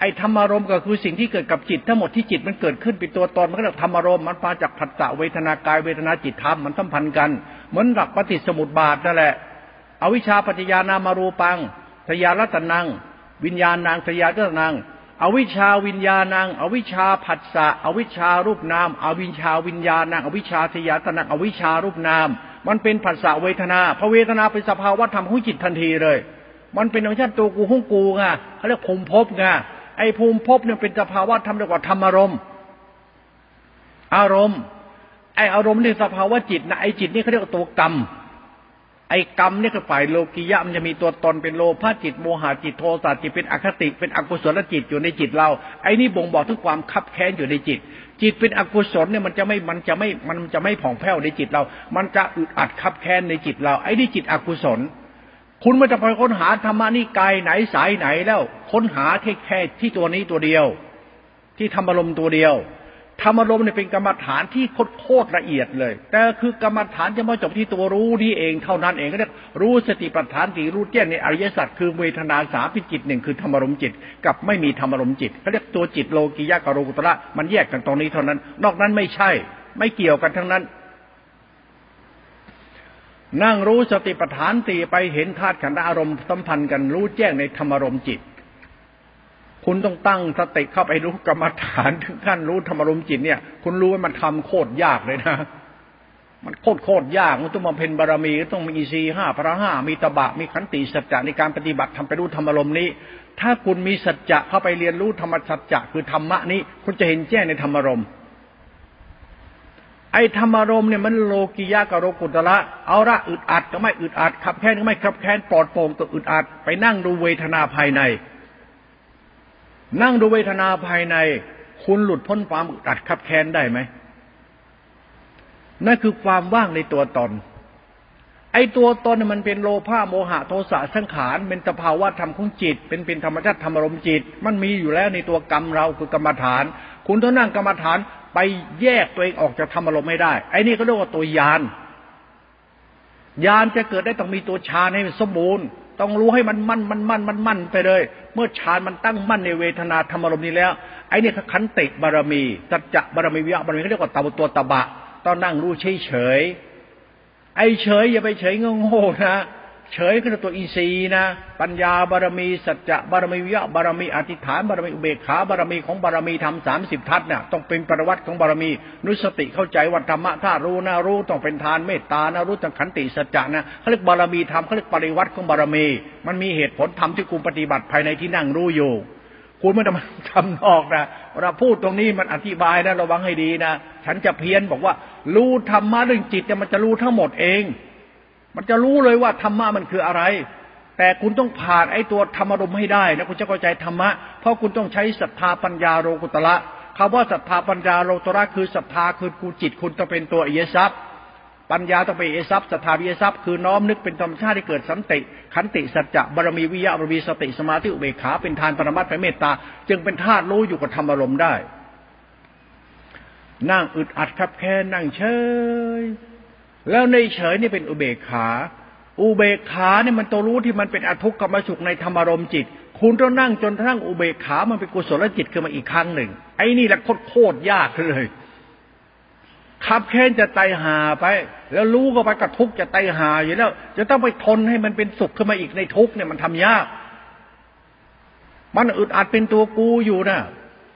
ไอ้ธรรมารมณ์ก็คือสิ่งที่เกิดกับจิต ทั้งหมดที่จิตมันเกิดขึ้นเป็นตัวตนมันก็เรียกธรรมารมณ์มันมาจากผัสสะเวทนากายเวทนาจิตธรรมมันสัมพันธ์กันเหมือนหลักปฏิสมุติบาทนั่นแหละ อวิชชาปัจจยานามารูปังทยารัตนัง วิญญาณนางทยารัตนัง อวิชาวิญญาณัง อวิชชาผัสสะ อวิชารูปนาม อวิชาวิญญาณัง อวิชชาทยาตนัง อวิชารูปนาม มันเป็นผัสสะเวทนาพระเวทนาเป็นสภาวะธรรมของจิตทันทีเลย มันเป็นธรรมชาติตัวกูของกูไงเขาเรียกภูมิภพไง ไอ้ภูมิภพเนี่ยเป็นสภาวะธรรมเรียกว่าธรรมอารมณ์ อารมณ์ ไอ้อารมณ์นี่สภาวะจิตนะ ไอ้จิตนี่เขาเรียกว่าตัวกรรม ไอ้กรรมนี่คือฝ่ายโลกิยะมันจะมีตัวตนเป็นโลภะจิตโมหะจิตโทสะจิตเป็นอคติ เป็นอกุศลจิตอยู่ในจิตเรา ไอ้นี่บ่งบอกถึงความคับแค้นอยู่ในจิต จิตเป็นอกุศลเนี่ยมันจะไม่มันจะไม่มันจะไม่ผ่องแผ้วในจิตเรา มันจะอึดอัดคับแค้นในจิตเรา ไอ้นี่จิตอกุศล คุณไม่ต้องไปค้นหาธรรมะนิกายไหนสายไหนแล้ว ค้นหาแค่แค่ที่ตัวนี้ตัวเดียว ที่ธรรมอารมณ์ตัวเดียว ธรรมอารมณ์เนี่ยเป็นกรรมฐานที่โคตรละเอียดเลย แต่คือกรรมฐานจะมาจบที่ตัวรู้นี้เองเท่านั้นเองก็เรียกรู้สติปัฏฐานสี่รู้แจ้งในอริยสัจคือเวทนาสามพิจิตหนึ่งคือธรรมอารมณ์จิต กับไม่มีธรรมอารมณ์จิตเขาเรียกตัวจิตโลกิยะกับโลกุตระมันแยกกันตรงนี้เท่านั้น นอกนั้นไม่ใช่ ไม่เกี่ยวกันทั้งนั้นนั่งรู้สติปัฏฐานตีไปเห็นธาตุขันธ์อารมณ์สัมพันธ์กันรู้แจ้งในธรรมารมณ์จิต คุณต้องตั้งสติเข้าไปรู้กรรมฐานถึงขั้นรู้ธรรมรมจิตเนี่ย คุณรู้ว่ามันทำโคตรยากเลยนะ มันโคตรโคตรยาก มันต้องมาเพ็ญบารมีต้องมีอีซีห้าพระห้ามีตบะมีขันติสัจจะในการปฏิบัติทำไปรู้ธรรมรมนี้ ถ้าคุณมีสัจจะเข้าไปเรียนรู้ธรรมสัจจะคือธรรมะนี้ คุณจะเห็นแจ้งในธรรมรมไอ้ธรรมารมเนี่ยมันโลกิยะกับโลกุตละเอาละอึดอัดก็ไม่อึดอัดขับแค้นก็ไม่ขับแค้นปลอดโปร่งก็อึดอัด ไปนั่งดูเวทนาภายใน นั่งดูเวทนาภายใน คุณหลุดพ้นความอึดอัดขับแค้นได้ไหมนั่นคือความว่างในตัวตน ไอ้ตัวตนมันเป็นโลภะโมหะโทสะสังขาร เป็นสภาวะธรรมของจิต เป็นเป็นธรรมชาติธรรมารมจิต มันมีอยู่แล้วในตัวกรรมเราคือกรรมฐาน คุณต้องนั่งกรรมฐานไปแยกตัวเองออกจากธรรมอารมณ์ไม่ได้ ไอ้นี่เขาเรียกว่าตัวยานยานจะเกิดได้ต้องมีตัวฌานให้สมบูรณ์ ต้องรู้ให้มันมั่นมันมั่นมันมั่นไปเลย เมื่อฌานมันตั้งมั่นในเวทนาธรรมารมณ์นี้แล้ว ไอ้นี่ขันติบารมีสัจจะบารมีวิยะบารมีเขาเรียกว่าตาตัวตบะ ต้องนั่งรู้เฉยเฉยไอ้เฉยอย่าไปเฉยงงๆนะ เฉยคือตัวอีซีนะ ปัญญาบารมีสัจจะบารมีวิยะบารมีอธิษฐานบารมีอุเบกขาบารมีของบารมีทำสามสิบทัศเนี่ยต้องเป็นประวัติของบารมี นุสติเข้าใจวัธรรมะถ้ารู้นะรู้ต้องเป็นทานเมตตานะรู้ต้องขันติสัจจะนะเขาเรียกบารมีธรรมเขาเรียกปริวัติของบารมี มันมีเหตุผลธรรมที่คุณปฏิบัติภายในที่นั่งรู้อยู่คุณไม่ต้องทำนอกนะเราพูดตรงนี้มันอธิบายนะระวังให้ดีนะฉันจะเพี้ยนบอกว่า รู้ธรรมะเรื่องจิตเนี่ยมันจะรู้ทั้งหมดเอง มันจะรู้เลยว่าธรรมะมันคืออะไร แต่คุณต้องผ่านไอ้ตัวธรรมารมให้ได้นะคุณจะเข้าใจธรรมะ เพราะคุณต้องใช้ศรัทธาปัญญาโลกุตละคำว่าศรัทธาปัญญาโลกุตระคือศรัทธาคือกูจิตคุณต้องเป็นตัวเอเยซับปัญญาต้องเป็นเอซับศรัทธาวิเยซับคือน้อมนึกเป็นธรรมชาติที่เกิดสันติ ขันติสัจจะบารมีวิยะบารมีสติสมาธิอุเบกขาเป็นทานปรมัตถ์ไปเมตตา จึงเป็นธาตุรู้อยู่กับธรรมอารมณ์ได้ นั่งอึดอัดครับแค่นั่งเฉย แล้วในเฉยนี่เป็นอุเบกขา อุเบกขาเนี่ยมันตัวรู้ที่มันเป็นอทุกขมสุขในธรรมารมจิต คุณต้องนั่งจนทั้งอุเบกขามันเป็นกุศลจิตขึ้นมาอีกครั้งหนึ่ง ไอ้นี่แหละโคตรยากเลยขับแค้นจะไตหาไป แล้วรู้ก็ไปกับทุกจะไตหาอยู่แล้ว จะต้องไปทนให้มันเป็นสุขขึ้นมาอีกในทุกเนี่ยมันทำยาก มันอึดอัดเป็นตัวกูอยู่นะ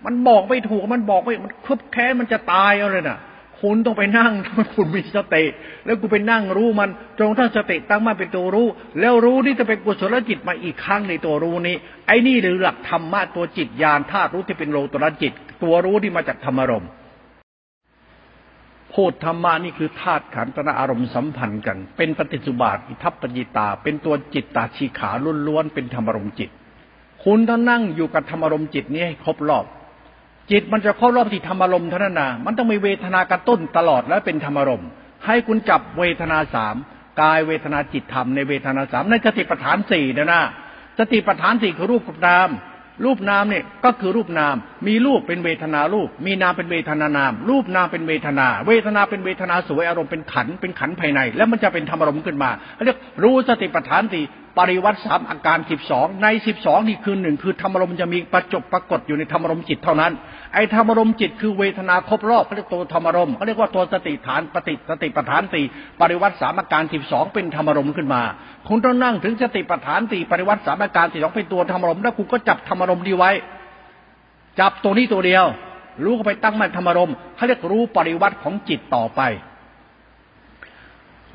มันบอกไม่ถูกมันบอกไม่มันคึบแค้นมันจะตายเอาเลยน่ะ คุณต้องไปนั่งคุณมีสติ แล้วกูไปนั่งรู้มันจงทั้งสติตั้งมาเป็นตัวรู้ แล้วรู้ที่จะเป็นกุศลจิตมาอีกครั้งในตัวรู้นี้ ไอ้นี่หรือหลักธรรมะตัวจิตญาณธาตุรู้ที่เป็นโลตระจิต ตัวรู้ที่มาจากธรรมารมณ์พูดธรรมะนี่คือธาตุขันธ์ตระอารมณ์สัมพันธ์กัน เป็นปฏิสุบาทอิทัปปญิตา เป็นตัวจิตตาชีขาล้วนๆเป็นธรรมารมณ์จิต คุณต้องนั่งอยู่กับธรรมารมณ์จิตนี้ให้ครบรอบ จิตมันจะครอบรอบที่ธรรมารมณ์เท่านั้นนะมันต้องมีเวทนากระตุ้นตลอดและเป็นธรรมารมณ์ ให้คุณจับเวทนาสามกายเวทนาจิตธรรมในเวทนาสามในสติปัฏฐานสี่นะนะสติปัฏฐานสี่คือรูปกับนาม รูปนามเนี่ยก็คือรูปนาม มีรูปเป็นเวทนารูป มีนามเป็นเวทนานาม รูปนามเป็นเวทนา เวทนาเป็นเวทนาสวยอารมณ์เป็นขันเป็นขันภายใน แล้วมันจะเป็นธรรมารมณ์ขึ้นมาเรียกรู้สติปัฏฐานสีปริวัติสามอาการสิบสองในสิบสองนี่คือหนึ่งคือธรรมารมณ์จะมีประจบปรากฏอยู่ในธรรมารมณ์จิตเท่านั้น ไอ้ธรรมรมจิตคือเวทนาครบรอบเขาเรียกตัวธรรมรมเขาเรียกว่าตัวสติฐานปฏิสติปฐานสี่ปริวัติสามอาการสิบสองเป็นธรรมรมขึ้นมา คุณต้องนั่งถึงสติปฐานสี่ปริวัติสามอาการสิบสองเป็นตัวธรรมรมแล้วคุณก็จับธรรมรมดีไว้ จับตัวนี้ตัวเดียว รู้เข้าไปตั้งมันธรรมรมเขาเรียกรู้ปริวัติของจิตต่อไป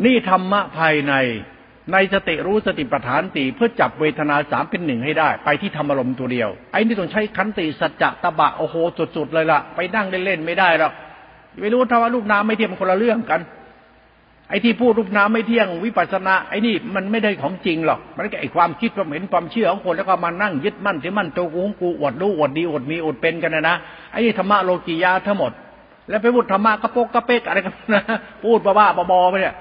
นี่ธรรมะภายใน ในสติรู้สติปัฏฐานสี่เพื่อจับเวทนาสามเป็นหนึ่งให้ได้ ไปที่ธรรมารมตัวเดียว ไอ้นี่ต้องใช้ขันติสัจจะตะบะโอโหจุดๆเลยล่ะ ไปนั่งเล่นๆไม่ได้หรอกไม่รู้ถ้าว่าลูกน้ำไม่เที่ยงคนละเรื่องกัน ไอ้ที่พูดลูกน้ำไม่เที่ยงวิปัสนาไอ้นี่มันไม่ได้ของจริงหรอก มันแค่ไอ้ความคิดความเห็นความเชื่อของคนแล้วก็มานั่งยึดมั่นถือมั่นตัวกูของกูอวดรู้อวดดีอวดมีอวดเป็นกันนะนะไอ้นี่ธรรมะโลกียาทั้งหมด แล้วไปพูดธรรมะกระโปกกระเปกอะไรกันนะพูดบ้าๆบอๆไปเนี่ย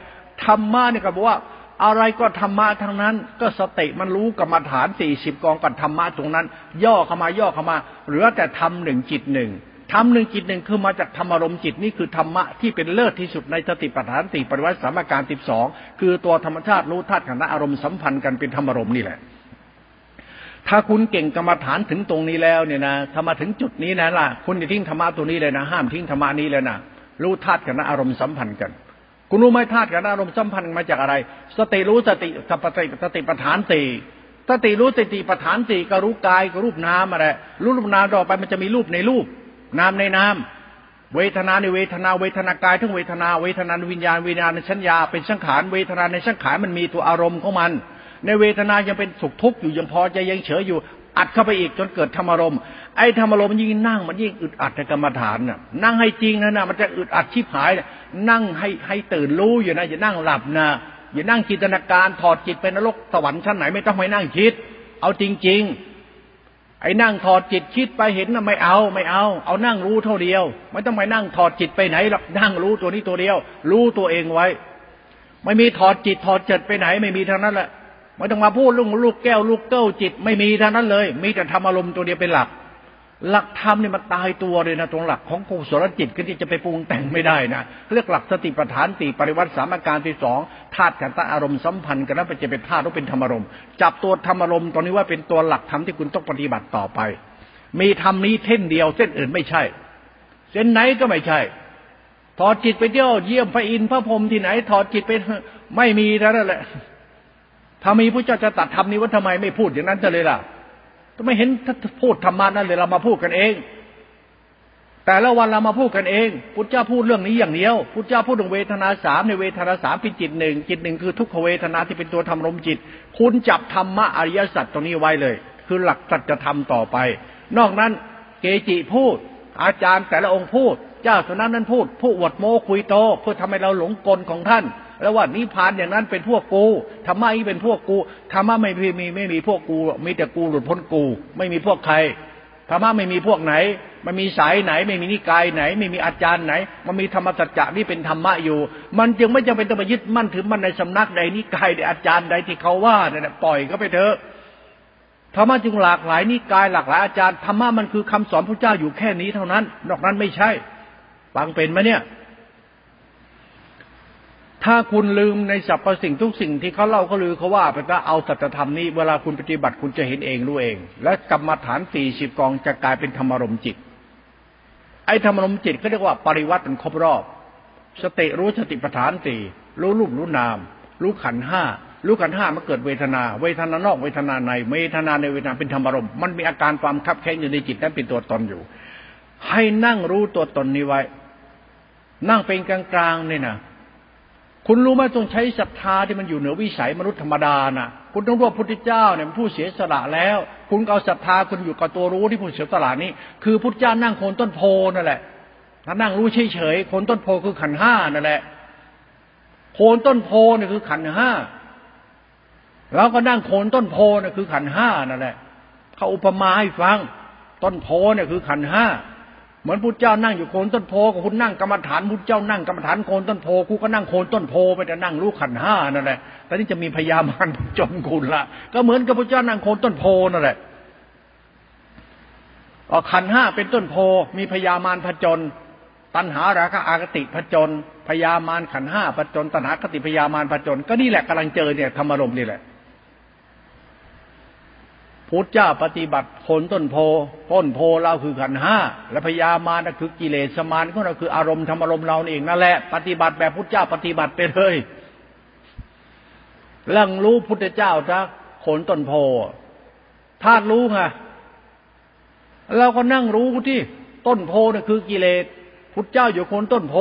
ธรรมะเนี่ยก็บอกว่า อะไรก็ธรรมะทั้งนั้น ก็สติมันรู้กรรมฐานสี่สิบกองกับธรรมะตรงนั้น ย่อเข้ามาย่อเข้ามา เหลือแต่ทำหนึ่งจิตหนึ่งทำหนึ่งจิตหนึ่งคือมาจากธรรมารมจิตนี่คือธรรมะที่เป็นเลิศที่สุดในสติปัฏฐานสี่ปริวัติสามการสิบสองคือตัวธรรมชาติรู้ธาตุขันธ์อารมณ์สัมพันธ์กันเป็นธรรมารมนี่แหละ ถ้าคุณเก่งกรรมฐานถึงตรงนี้แล้วเนี่ยนะถ้ามาถึงจุดนี้นะล่ะ คุณจะทิ้งธรรมะตัวนี้เลยนะ ห้ามทิ้งธรรมะนี้เลยนะรู้ธาตุขันธ์อารมณ์สัมพันธ์กัน คุณรู้ไหมธาตุกับอารมณ์สัมพันธ์มาจากอะไร สติรู้สติสัติสติปัฏฐานสี่สติรู้สติปัฏฐานสี่ก็รู้กายก็รูปนามอะไรรู้รูปนามต่อไปมันจะมีรูปในรูป นามในนามเวทนาในเวทนาเวทนากายทั้งเวทนาเวทนาวิญญาณวิญญาณในชั้นยาเป็นสังขารเวทนาในสังขารมันมีตัวอารมณ์ของมัน ในเวทนายังเป็นสุขทุกข์อยู่ยังพอใจยังเฉยอยู่ อัดเข้าไปอีกจนเกิดธรรมารม ไอ้ธรรมารมยิ่งนั่งมันยิ่งอึดอัดในกรรมฐานน่ะ นั่งให้จริงนะนะมันจะอึดอัดชิบหายนั่งให้ให้ตื่นรู้อยู่นะอย่านั่งหลับนะอย่านั่งจินตนาการถอดจิตไปนรกสวรรค์ชั้นไหนไม่ต้องไปนั่งคิด เอาจริง ๆ ไอ้นั่งถอดจิตคิดไปเห็นนะไม่เอาไม่เอา เอานั่งรู้เท่าเดียว ไม่ต้องไปนั่งถอดจิตไปไหนหรอกนั่งรู้ตัวนี้ตัวเดียว รู้ตัวเองไว้ ไม่มีถอดจิตถอดจิตไปไหน ไม่มีทางนั้นแหละไม่ต้องมาพูดลุงลูกแก้วลูกเก้าจิตไม่มีท่านั้นเลย มีแต่ธรรมอารมณ์ตัวเดียวเป็นหลัก หลักธรรมเนี่ยมันตายตัวเลยนะตรงหลักของกุศลจิตก็ที่จะไปปรุงแต่งไม่ได้นะเรียกหลักสติปัฏฐานสี่ปริวัติสามอาการที่สองธาตุขันธ์อารมณ์สัมพันธ์กันแล้วไปจะเป็นธาตุต้อเป็นธรรมอารมณ์จับตัวธรรมอารมณ์ตอนนี้ว่าเป็นตัวหลักธรรมที่คุณต้องปฏิบัติต่อไป มีธรรมนี้เส้นเดียวเส้นอื่นไม่ใช่ เส้นไหนก็ไม่ใช่ ถอดจิตไปเที่ยวเยี่ยมพระอินทร์พระพรหมที่ไหน ถอดจิตไปไม่มีแล้วแหละถ้ามีพระเจ้าจะตัดธรรมนี้ว่าทำไมไม่พูดอย่างนั้นจะเลยล่ะ ทำไมเห็นพูดธรรมะนั่นเลยเรามาพูดกันเอง แต่ละวันเรามาพูดกันเองพุทธเจ้าพูดเรื่องนี้อย่างเดียวพุทธเจ้าพูดถึงเวทนาสามในเวทนาสามเป็นจิตหนึ่งจิตหนึ่งคือทุกขเวทนาที่เป็นตัวทำลมจิต คุณจับธรรมะอริยสัจตรงนี้ไว้เลย คือหลักสัจธรรมต่อไป นอกนั้นเกจิพูด อาจารย์แต่ละองค์พูด เจ้าสนั้นนั้นพูด ผู้อวดโมคุยโตเพื่อทำให้เราหลงกลของท่าน แล้วว่านิพพานอย่างนั้นเป็นพวกกูธรรมะนี้เป็นพวกกูธรรมะไม่มีไม่มีไม่มีพวกกูมีแต่กูหลุดพ้นกู ไม่มีพวกใครธรรมะไม่มีพวกไหน มันมีสายไหน ไม่มีนิกายไหน ไม่มีอาจารย์ไหน มันมีธรรมสัจจะนี่เป็นธรรมะอยู่ มันจึงไม่จำเป็นต้องไปยึดมั่นถือมั่นในสำนักใดนิกายใดอาจารย์ใดที่เขาว่าเนี่ยปล่อยก็ไปเถอะธรรมะจึงหลากหลายนิกายหลากหลายอาจารย์ธรรมะมันคือคำสอนพระเจ้าอยู่แค่นี้เท่านั้น นอกนั้นไม่ใช่ฟังเป็นไหมเนี่ย ถ้าคุณลืมในสรรพสิ่งทุกสิ่งที่เขาเล่าเขาลือเขาว่าไปก็เอาสัจธรรมนี้เวลาคุณปฏิบัติคุณจะเห็นเองรู้เอง และกรรมฐานสี่สิบกองจะกลายเป็นธรรมรมจิต ไอ้ธรรมรมจิตเขาเรียกว่าปริวัติเป็นครบรอบ สติรู้สติปัฏฐานสี่รู้รูปรู้นาม รู้ขันห้ารู้ขันห้ามันเกิดเวทนา เวทนานอกเวทนาในเวทนาในเวทนาเป็นธรรมรมมันมีอาการความคับแค้นอยู่ในจิตนั้นเป็นตัวตนอยู่ ให้นั่งรู้ตัวตนนี้ไว้ นั่งเป็นกลางๆเนี่ยนะ คุณรู้ไหมต้องใช้ศรัทธาที่มันอยู่เหนือวิสัยมนุษย์ธรรมดานะ่ะ คุณต้องรู้ว่าพุทธเจ้าเนี่ยผู้เสียสละแล้ว คุณเอาศรัทธาคุณอยู่กับตัวรู้ที่ผู้เสียสละนี้ คือพุทธเจ้านั่งโคนต้นโพนั่นแหละถ้านั่งรู้เฉยๆโคนต้นโพคือขันห้านั่นแหละ โคนต้นโพเนี่ยคือขันห้าแล้วก็นั่งโคนต้นโพเนี่ยคือขันห้านั่นแหละเขาอุปมาให้ฟัง ต้นโพเนี่ยคือขันห้า เหมือนพุทธเจ้านั่งอยู่โคนต้นโพกับคุณนั่งกรรมฐานพุทธเจ้านั่งกรรมฐานโคนต้นโพกูก็นั่งโคนต้นโพไปแต่นั่งรู้ขันห้านั่นแหละแต่นี่จะมีพยามารจมคุณละก็เหมือนกับพุทธเจ้านั่งโคนต้นโพนั่นแหละออขันห้าเป็นต้นโพมีพยามารผจญตัณหาราคะอากติผจญพยามารขันห้าผจญตัณหากติพยามารผจญก็นี่แหละกำลังเจอเนี่ยธรรมรมนี่แหละ พุทธเจ้าปฏิบัติผลต้นโพ ต้นโพเราคือขันห้าและพยามานะคือกิเลสมานของเราคืออารมณ์ธรรมอารมณ์เราเองนั่นแหละ ปฏิบัติแบบพุทธเจ้าปฏิบัติไปเลยลังรู้พุทธเจ้าจ้ะขนต้นโพธาตุรู้ไงเราก็นั่งรู้ที่ต้นโพนี่คือกิเลสพุทธเจ้าอยู่คนต้นโพ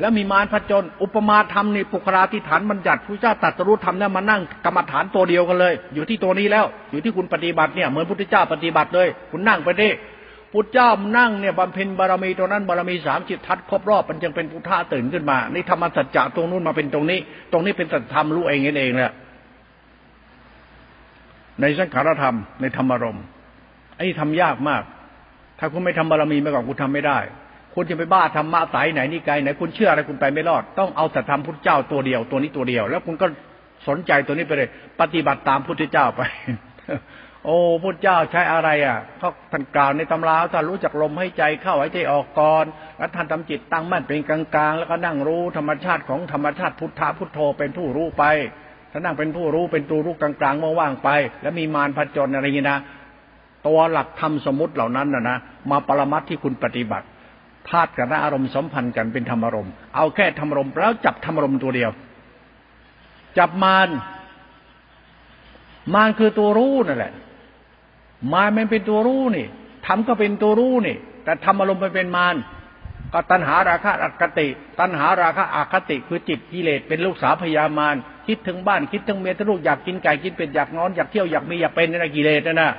แล้วมีมารพจนอุปมาธรรมนี่ปุคราธิฐานบัญญัติพระเจ้าตัดรู้ธรรมแล้วมานั่งกรรมฐานตัวเดียวกันเลย อยู่ที่ตัวนี้แล้ว อยู่ที่คุณปฏิบัติเนี่ยเหมือนพุทธเจ้าปฏิบัติเลย คุณนั่งไปดิพุทธเจ้านั่งเนี่ยบำเพ็ญบารมีตัวนั้นบารมีสามจิตทัดครบรอบมันจึงเป็นพุทธะตื่นขึ้นมา นี่ธรรมสัจจะตรงนู้นมาเป็นตรงนี้ ตรงนี้เป็นสัจธรรมรู้เองเองแหละในสังขารธรรมในธรรมารมไอ้ทำยากมาก ถ้าคุณไม่ทำบารมีมาก่อนคุณทำไม่ได้ คุณจะไปบ้าธรรมะสายไหนนี่ไกลไหนคุณเชื่ออะไรคุณไปไม่รอด ต้องเอาแต่ธรรมพุทธเจ้าตัวเดียวตัวนี้ตัวเดียว แล้วคุณก็สนใจตัวนี้ไปเลย ปฏิบัติตามพุทธเจ้าไป โอ้พุทธเจ้าใช้อะไรอะเขาท่านกล่าวในตำราถ้านรู้จักลมให้ใจเข้าหายใจออกก่อนแล้วท่านทำจิตตั้งมั่นเป็นกลางๆ แล้วก็นั่งรู้ธรรมชาติของธรรมชาติพุทธะพุทโธเป็นผู้รู้ไปถ้านั่งเป็นผู้รู้เป็นตัวรู้กลางๆเมื่อว่างไป แล้วมีมารผจญอะไรอย่างนี้นะตัวหลักธรรมสมมติเหล่านั้นนะนะมาปรมัตที่คุณปฏิบัติ ธาตุกับอารมณ์สัมพันธ์กันเป็นธรรมารมณ์ เอาแค่ธรรมารมณ์แล้วจับธรรมารมณ์ตัวเดียว จับมารมารคือตัวรู้นั่นแหละมารมันเป็นตัวรู้นี่ทำก็เป็นตัวรู้นี่ แต่ธรรมารมณ์ไปเป็นมารก็ตัณหาราคะอคติ ตัณหาราคะอคติคือจิตกิเลสเป็นลูกสาวพยามารคิดถึงบ้านคิดถึงเมียถึงลูกอยากกินไก่กินเป็ดอยากนอนอยากเที่ยวอยากมีอยากเป็นนี่กิเลสนะนะ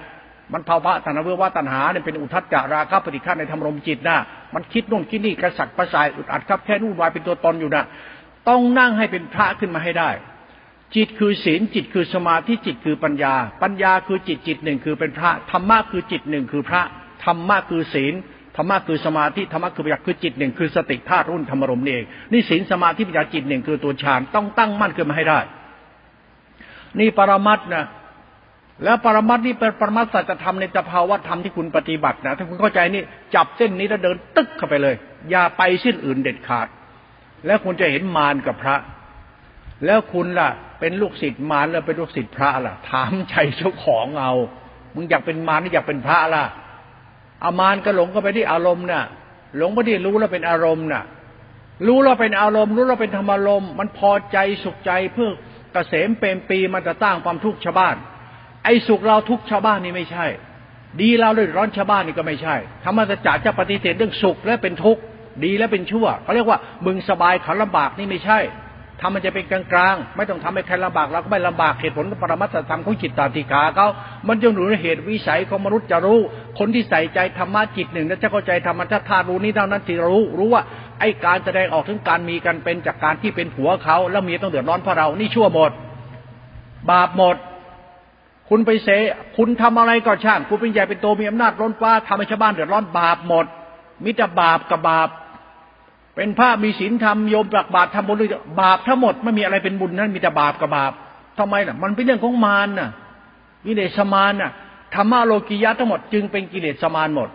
มันภาวะตัณหาเวว่าตัณหาเนี่ยเป็นอุทัจจาราคะปฏิฆาในธรรมรมจิตนะมันคิดนู่นคิดนี่กระสักกระสายอุดอัดครับแค่นู่นวายเป็นตัวตนอยู่นะต้องนั่งให้เป็นพระขึ้นมาให้ได้ จิตคือศีลจิตคือสมาธิจิตคือปัญญา ปัญญาคือจิตจิตหนึ่งคือเป็นพระธรรมะคือจิตหนึ่งคือพระธรรมะคือศีลธรรมะคือสมาธิธรรมะคือปัญญาคือจิตหนึ่งคือสติธาตุรุ่นธรรมรมเองนี่ศีลสมาธิปัญญาจิตหนึ่งคือตัวฌานต้องตั้งมั่นขึ้นมาให้ได้ นี่ปรมัตนะ แล้วปรมัตนี่เป็นปรมัตสัจธรรมในสภาวะธรรมที่คุณปฏิบัตินะถ้าคุณเข้าใจนี่จับเส้นนี้แล้วเดินตึกเข้าไปเลย อย่าไปเส้นอื่นเด็ดขาด แล้วคุณจะเห็นมารกับพระ แล้วคุณล่ะ เป็นลูกศิษย์มารแล้วเป็นลูกศิษย์พระล่ะ ถามใจเจ้าของเอามึงอยากเป็นมารหรืออยากเป็นพระล่ะอามารก็หลงก็ไปที่อารมณ์น่ะ หลงไปที่รู้แล้วเป็นอารมณ์น่ะ รู้เราเป็นอารมณ์ รู้เราเป็นธรรมารมณ์มันพอใจสุขใจเพื่อเกษมเปรมปีมันจะสร้งความทุกข์ชาวบ้าน ไอ้สุขเราทุกชาวบ้านนี่ไม่ใช่ ดีเราเลยร้อนชาวบ้านนี่ก็ไม่ใช่ธรรมะจักจะปฏิเสธเรื่องสุขและเป็นทุกข์ดีและเป็นชั่วเขาเรียกว่ามึงสบายเขาลำบากนี่ไม่ใช่ทำมันจะเป็นกลางๆ ไม่ต้องทำให้ใครลำบากเราก็ไม่ลำบากเหตุผลปรมัตธรรมของจิตตาติกาเขามันจะหนุนเหตุวิสัยของมนุษย์จะรู้ คนที่ใส่ใจธรรมะจิตหนึ่งนั้นจะเข้าใจธรรมะธาตุรู้นี้เท่านั้นที่รู้ รู้ว่าไอ้การแสดงออกถึงการมีกันเป็นจากการที่เป็นผัวเขาแล้วเมียต้องเดือดร้อนเพราะเรานี่ชั่วหมด บาปหมด คุณไปเสคุณทำอะไรก็ช่าง คุณเป็นใหญ่เป็นโตมีอำนาจล้นฟ้าทำให้ชาวบ้านเดือดร้อนบาปหมด มิตรบาปกับบาป เป็นพระมีศีลธรรมโยมตักบาปทำบุญบาปทั้งหมดไม่มีอะไรเป็นบุญนั้นมีแต่บาปกับบาปทำไมล่ะ มันเป็นเรื่องของมารน่ะกิเลสมารน่ะธรรมะโลกิยะทั้งหมดจึงเป็นกิเลสมารหมด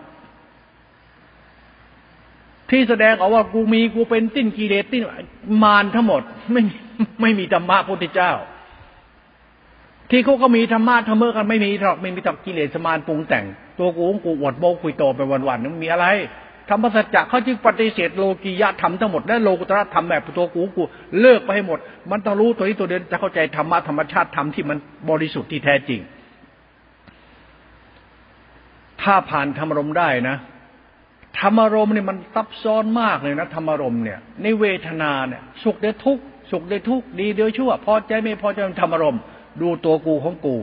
ที่แสดงออกว่ากูมีกูเป็นติ้นกิเลสติ้นมารทั้งหมด ไม่ไม่มีธรรมะพุทธเจ้า ที่เขาก็มีธรรมะธรรมะกันไม่มีหรอกไม่มีแต่กิเลสมารปรุงแต่ง ตัวกูกูอวดโบกุยโตไปวันๆนั้นมีอะไรธรรมสัจจะเขาจึงปฏิเสธโลกียะธรรมทั้งหมดและโลกุตระธรรมแบบตัวกูกูเลิกไปให้หมด มันต้องรู้ตัวนี้ตัวเดินจะเข้าใจธรรมะธรรมชาติธรรมที่มันบริสุทธิ์ที่แท้จริง ถ้าผ่านธรรมรมได้นะธรรมรมเนี่ยมันซับซ้อนมากเลยนะธรรมรมเนี่ยในเวทนาเนี่ย สุขได้ทุกสุขได้ทุกดีเดียวชั่วพอใจไม่พอใจธรรมรม ดูตัวกูของกู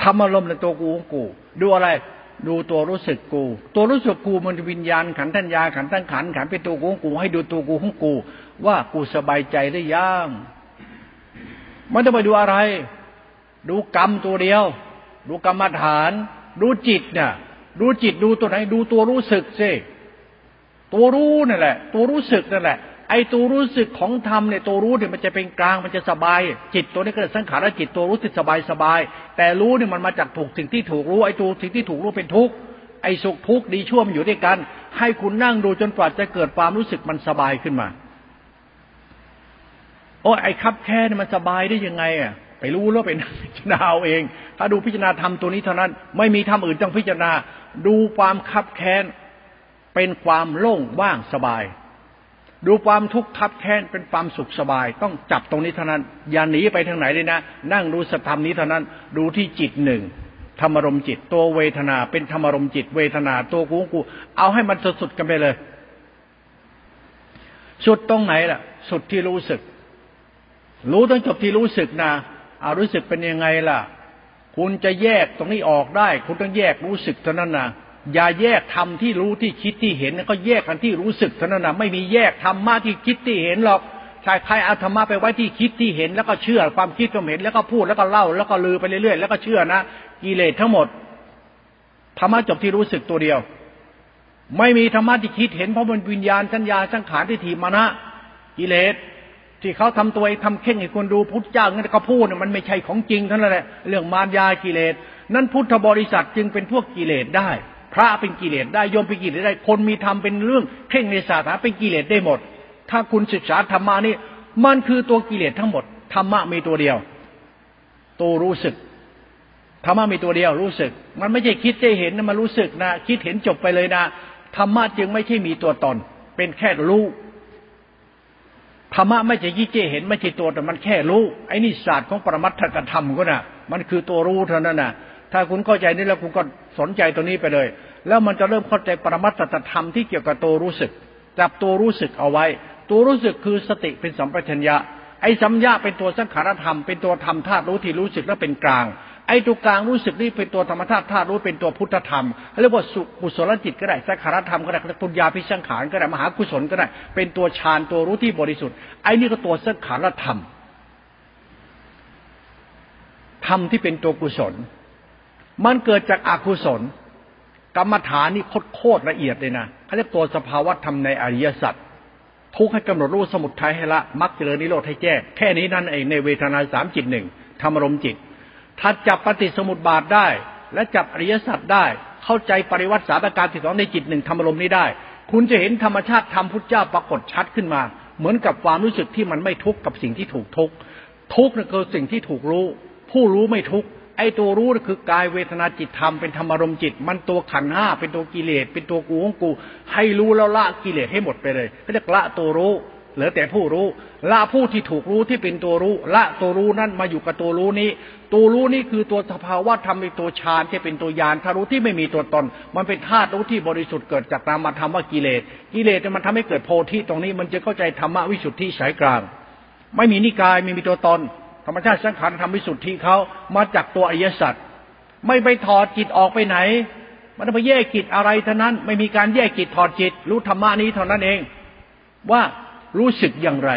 ธรรมรมในตัวกูของกู ดูอะไร ดูตัวรู้สึกกู ตัวรู้สึกกูมันวิญญาณขันธัญญาขันทั้งขันขันเป็นตัวกูของกู ให้ดูตัวกูของกู ว่ากูสบายใจได้ยังมันจะไปดูอะไร ดูกรรมตัวเดียว ดูกรรมฐาน ดูจิตเนี่ยดูจิตดูตัวไหน ดูตัวรู้สึกสิตัวรู้นั่นแหละ ตัวรู้สึกนั่นแหละ ไอ้ตัวรู้สึกของธรรมเนี่ยตัวรู้เนี่ยมันจะเป็นกลางมันจะสบาย จิตตัวนี้ก็สังขารจิตตัวรู้สึกสบายสบาย แต่รู้เนี่ยมันมาจากถูกสิ่งที่ถูกรู้ไอ้ตัวสิ่งที่ถูกรู้เป็นทุกข์ไอ้สุขทุกข์ดีชั่วมันอยู่ด้วยกัน ให้คุณนั่งดูจนกว่าจะเกิดความรู้สึกมันสบายขึ้นมา โอ้ไอ้คับแค่เนี่ยมันสบายได้ยังไงอะไปรู้แล้วเป็นพิจารณาเอาเอง ถ้าดูพิจารณาธรรมตัวนี้เท่านั้น ไม่มีธรรมอื่นต้องพิจารณา ดูความคับแค้น เป็นความโล่งว่างสบาย ดูความทุกข์ทับแค้นเป็นความสุขสบาย ต้องจับตรงนี้เท่านั้น อย่าหนีไปทางไหนเลยนะ นั่งรู้สธรรมนี้เท่านั้น ดูที่จิตหนึ่งธรรมรมจิต ตัวเวทนา เป็นธรรมรมจิต เวทนา ตัวกูกู เอาให้มันสุดๆกันไปเลย สุดตรงไหนล่ะ สุดที่รู้สึก รู้ต้องจบที่รู้สึกนะเอารู้สึกเป็นยังไงล่ะ คุณจะแยกตรงนี้ออกได้ คุณต้องแยกรู้สึกเท่านั้นนะ อย่าแยกธรรมที่รู้ที่คิดที่เห็นก็แยกกันที่รู้สึกเท่านั้นนะไม่มีแยกธรรมะที่คิดที่เห็นหรอกใช่ใครเอาธรรมะไปไว้ที่คิดที่เห็นแล้วก็เชื่อความคิดความเห็นแล้วก็พูดแล้วก็เล่า แล้วก็ลือไปเรื่อยๆแล้วก็เชื่อนะกิเลสทั้งหมดธรรมะจบที่รู้สึกตัวเดียว ไม่มีธรรมะที่คิดเห็นเพราะมันวิญญาณสัญญาสังขารที่ถีมานะกิเลสที่เขาทำตัวทำเข่งให้คนดูพุทธเจ้านั่นก็พูดมันไม่ใช่ของจริงเท่านั้นแหละเรื่องมารยากิเลส นั้นพุทธบริษัทจึงเป็นพวกกิเลสได้ พระเป็นกิเลสได้โยมเป็นกิเลสได้ คนมีธรรมเป็นเรื่องเข่งในศาสนาเป็นกิเลสได้หมด ถ้าคุณศึกษาธรรมานี่มันคือตัวกิเลสทั้งหมดธรรมะมีตัวเดียว ตัวรู้สึกธรรมะมีตัวเดียวรู้สึก มันไม่ใช่คิดจะเห็นนะมันรู้สึกนะคิดเห็นจบไปเลยนะธรรมะจึงไม่ใช่มีตัวตน เป็นแค่รู้ธรรมะไม่ใช่ยิเจเห็นไม่ใช่ตัวแต่มันแค่รู้ไอ้นี่ศาสตร์ของปรมัตถกธรรมก็นะ่ะมันคือตัวรู้เท่านั้นนะ ถ้าคุณเข้าใจนี้แล้วคุณก็สนใจตัวนี้ไปเลย แล้วมันจะเริ่มเข้าใจปรมัตถธรรมที่เกี่ยวกับตัวรู้สึก จับตัวรู้สึกเอาไว้ ตัวรู้สึกคือสติเป็นสัมปชัญญะ ไอ้สัมยาเป็นตัวสังขารธรรม เป็นตัวธรรมธาตุรู้ที่รู้สึกแล้วเป็นกลาง ไอ้ตัวกลางรู้สึกนี่เป็นตัวธรรมธาตุธาตุรู้เป็นตัวพุทธธรรมเรียกว่าสุกุศลจิตก็ได้สังขารธรรมก็ได้ปุญญาพิสังขารก็ได้มหากุศลก็ได้ เป็นตัวฌานตัวรู้ที่บริสุทธิ์ ไอ้นี่ก็ตัวสังขารธรรมธรรมที่เป็นตัวกุศล มันเกิดจากอากุศล กรรมฐานนี่โคตรละเอียดเลยนะเขาเรียกตัวสภาวะธรรมในอริยสัจทุกให้กำหนดรู้สมุทัยให้ละมักเจริญนิโรธให้แจ้งแค่นี้นั่นเองในเวทนาสามจิตหนึ่งธรรมรมจิต ถ้าจับปฏิสมุติบาทได้ และจับอริยสัจได้ เข้าใจปริวัติสาตการที่สองในจิตหนึ่งธรรมรมนี้ได้ คุณจะเห็นธรรมชาติธรรมพุทธเจ้าปรากฏชัดขึ้นมา เหมือนกับความรู้สึกที่มันไม่ทุกข์กับสิ่งที่ถูกทุกข์ทุกข์นั่นคือสิ่งที่ถูกรู้ ผู้รู้ไม่ทุกข์ ไอ้ตัวรู้คือกายเวทนาจิตธรรมเป็นธรรมารมจิต มันตัวขันห้าเป็นตัวกิเลส เป็นตัวกูของกู ให้รู้แล้วละกิเลสให้หมดไปเลยเขาเรียกละตัวรู้เหลือแต่ผู้รู้ ละผู้ที่ถูกรู้ที่เป็นตัวรู้ ละตัวรู้นั้นมาอยู่กับตัวรู้นี้ ตัวรู้นี้คือตัวสภาวะธรรมเป็นตัวฌานที่เป็นตัวยานถ้ารู้ที่ไม่มีตัวตน มันเป็นธาตุรู้ที่บริสุทธิ์เกิดจากนามธรรมว่ากิเลส กิเลสมันทำให้เกิดโพธิตรงนี้มันจะเข้าใจธรรมวิสุทธิสายกลาง ไม่มีนิกายไม่มีตัวตน รรมชาติสังขารธรรมวิสุทธิเขามาจากตัวอริยสัจไม่ไปถอดจิตออกไปไหน มันไปแยกจิตอะไรเท่านั้น ไม่มีการแยกจิตถอดจิต รู้ธรรมะนี้เท่านั้นเอง ว่ารู้สึกอย่างไร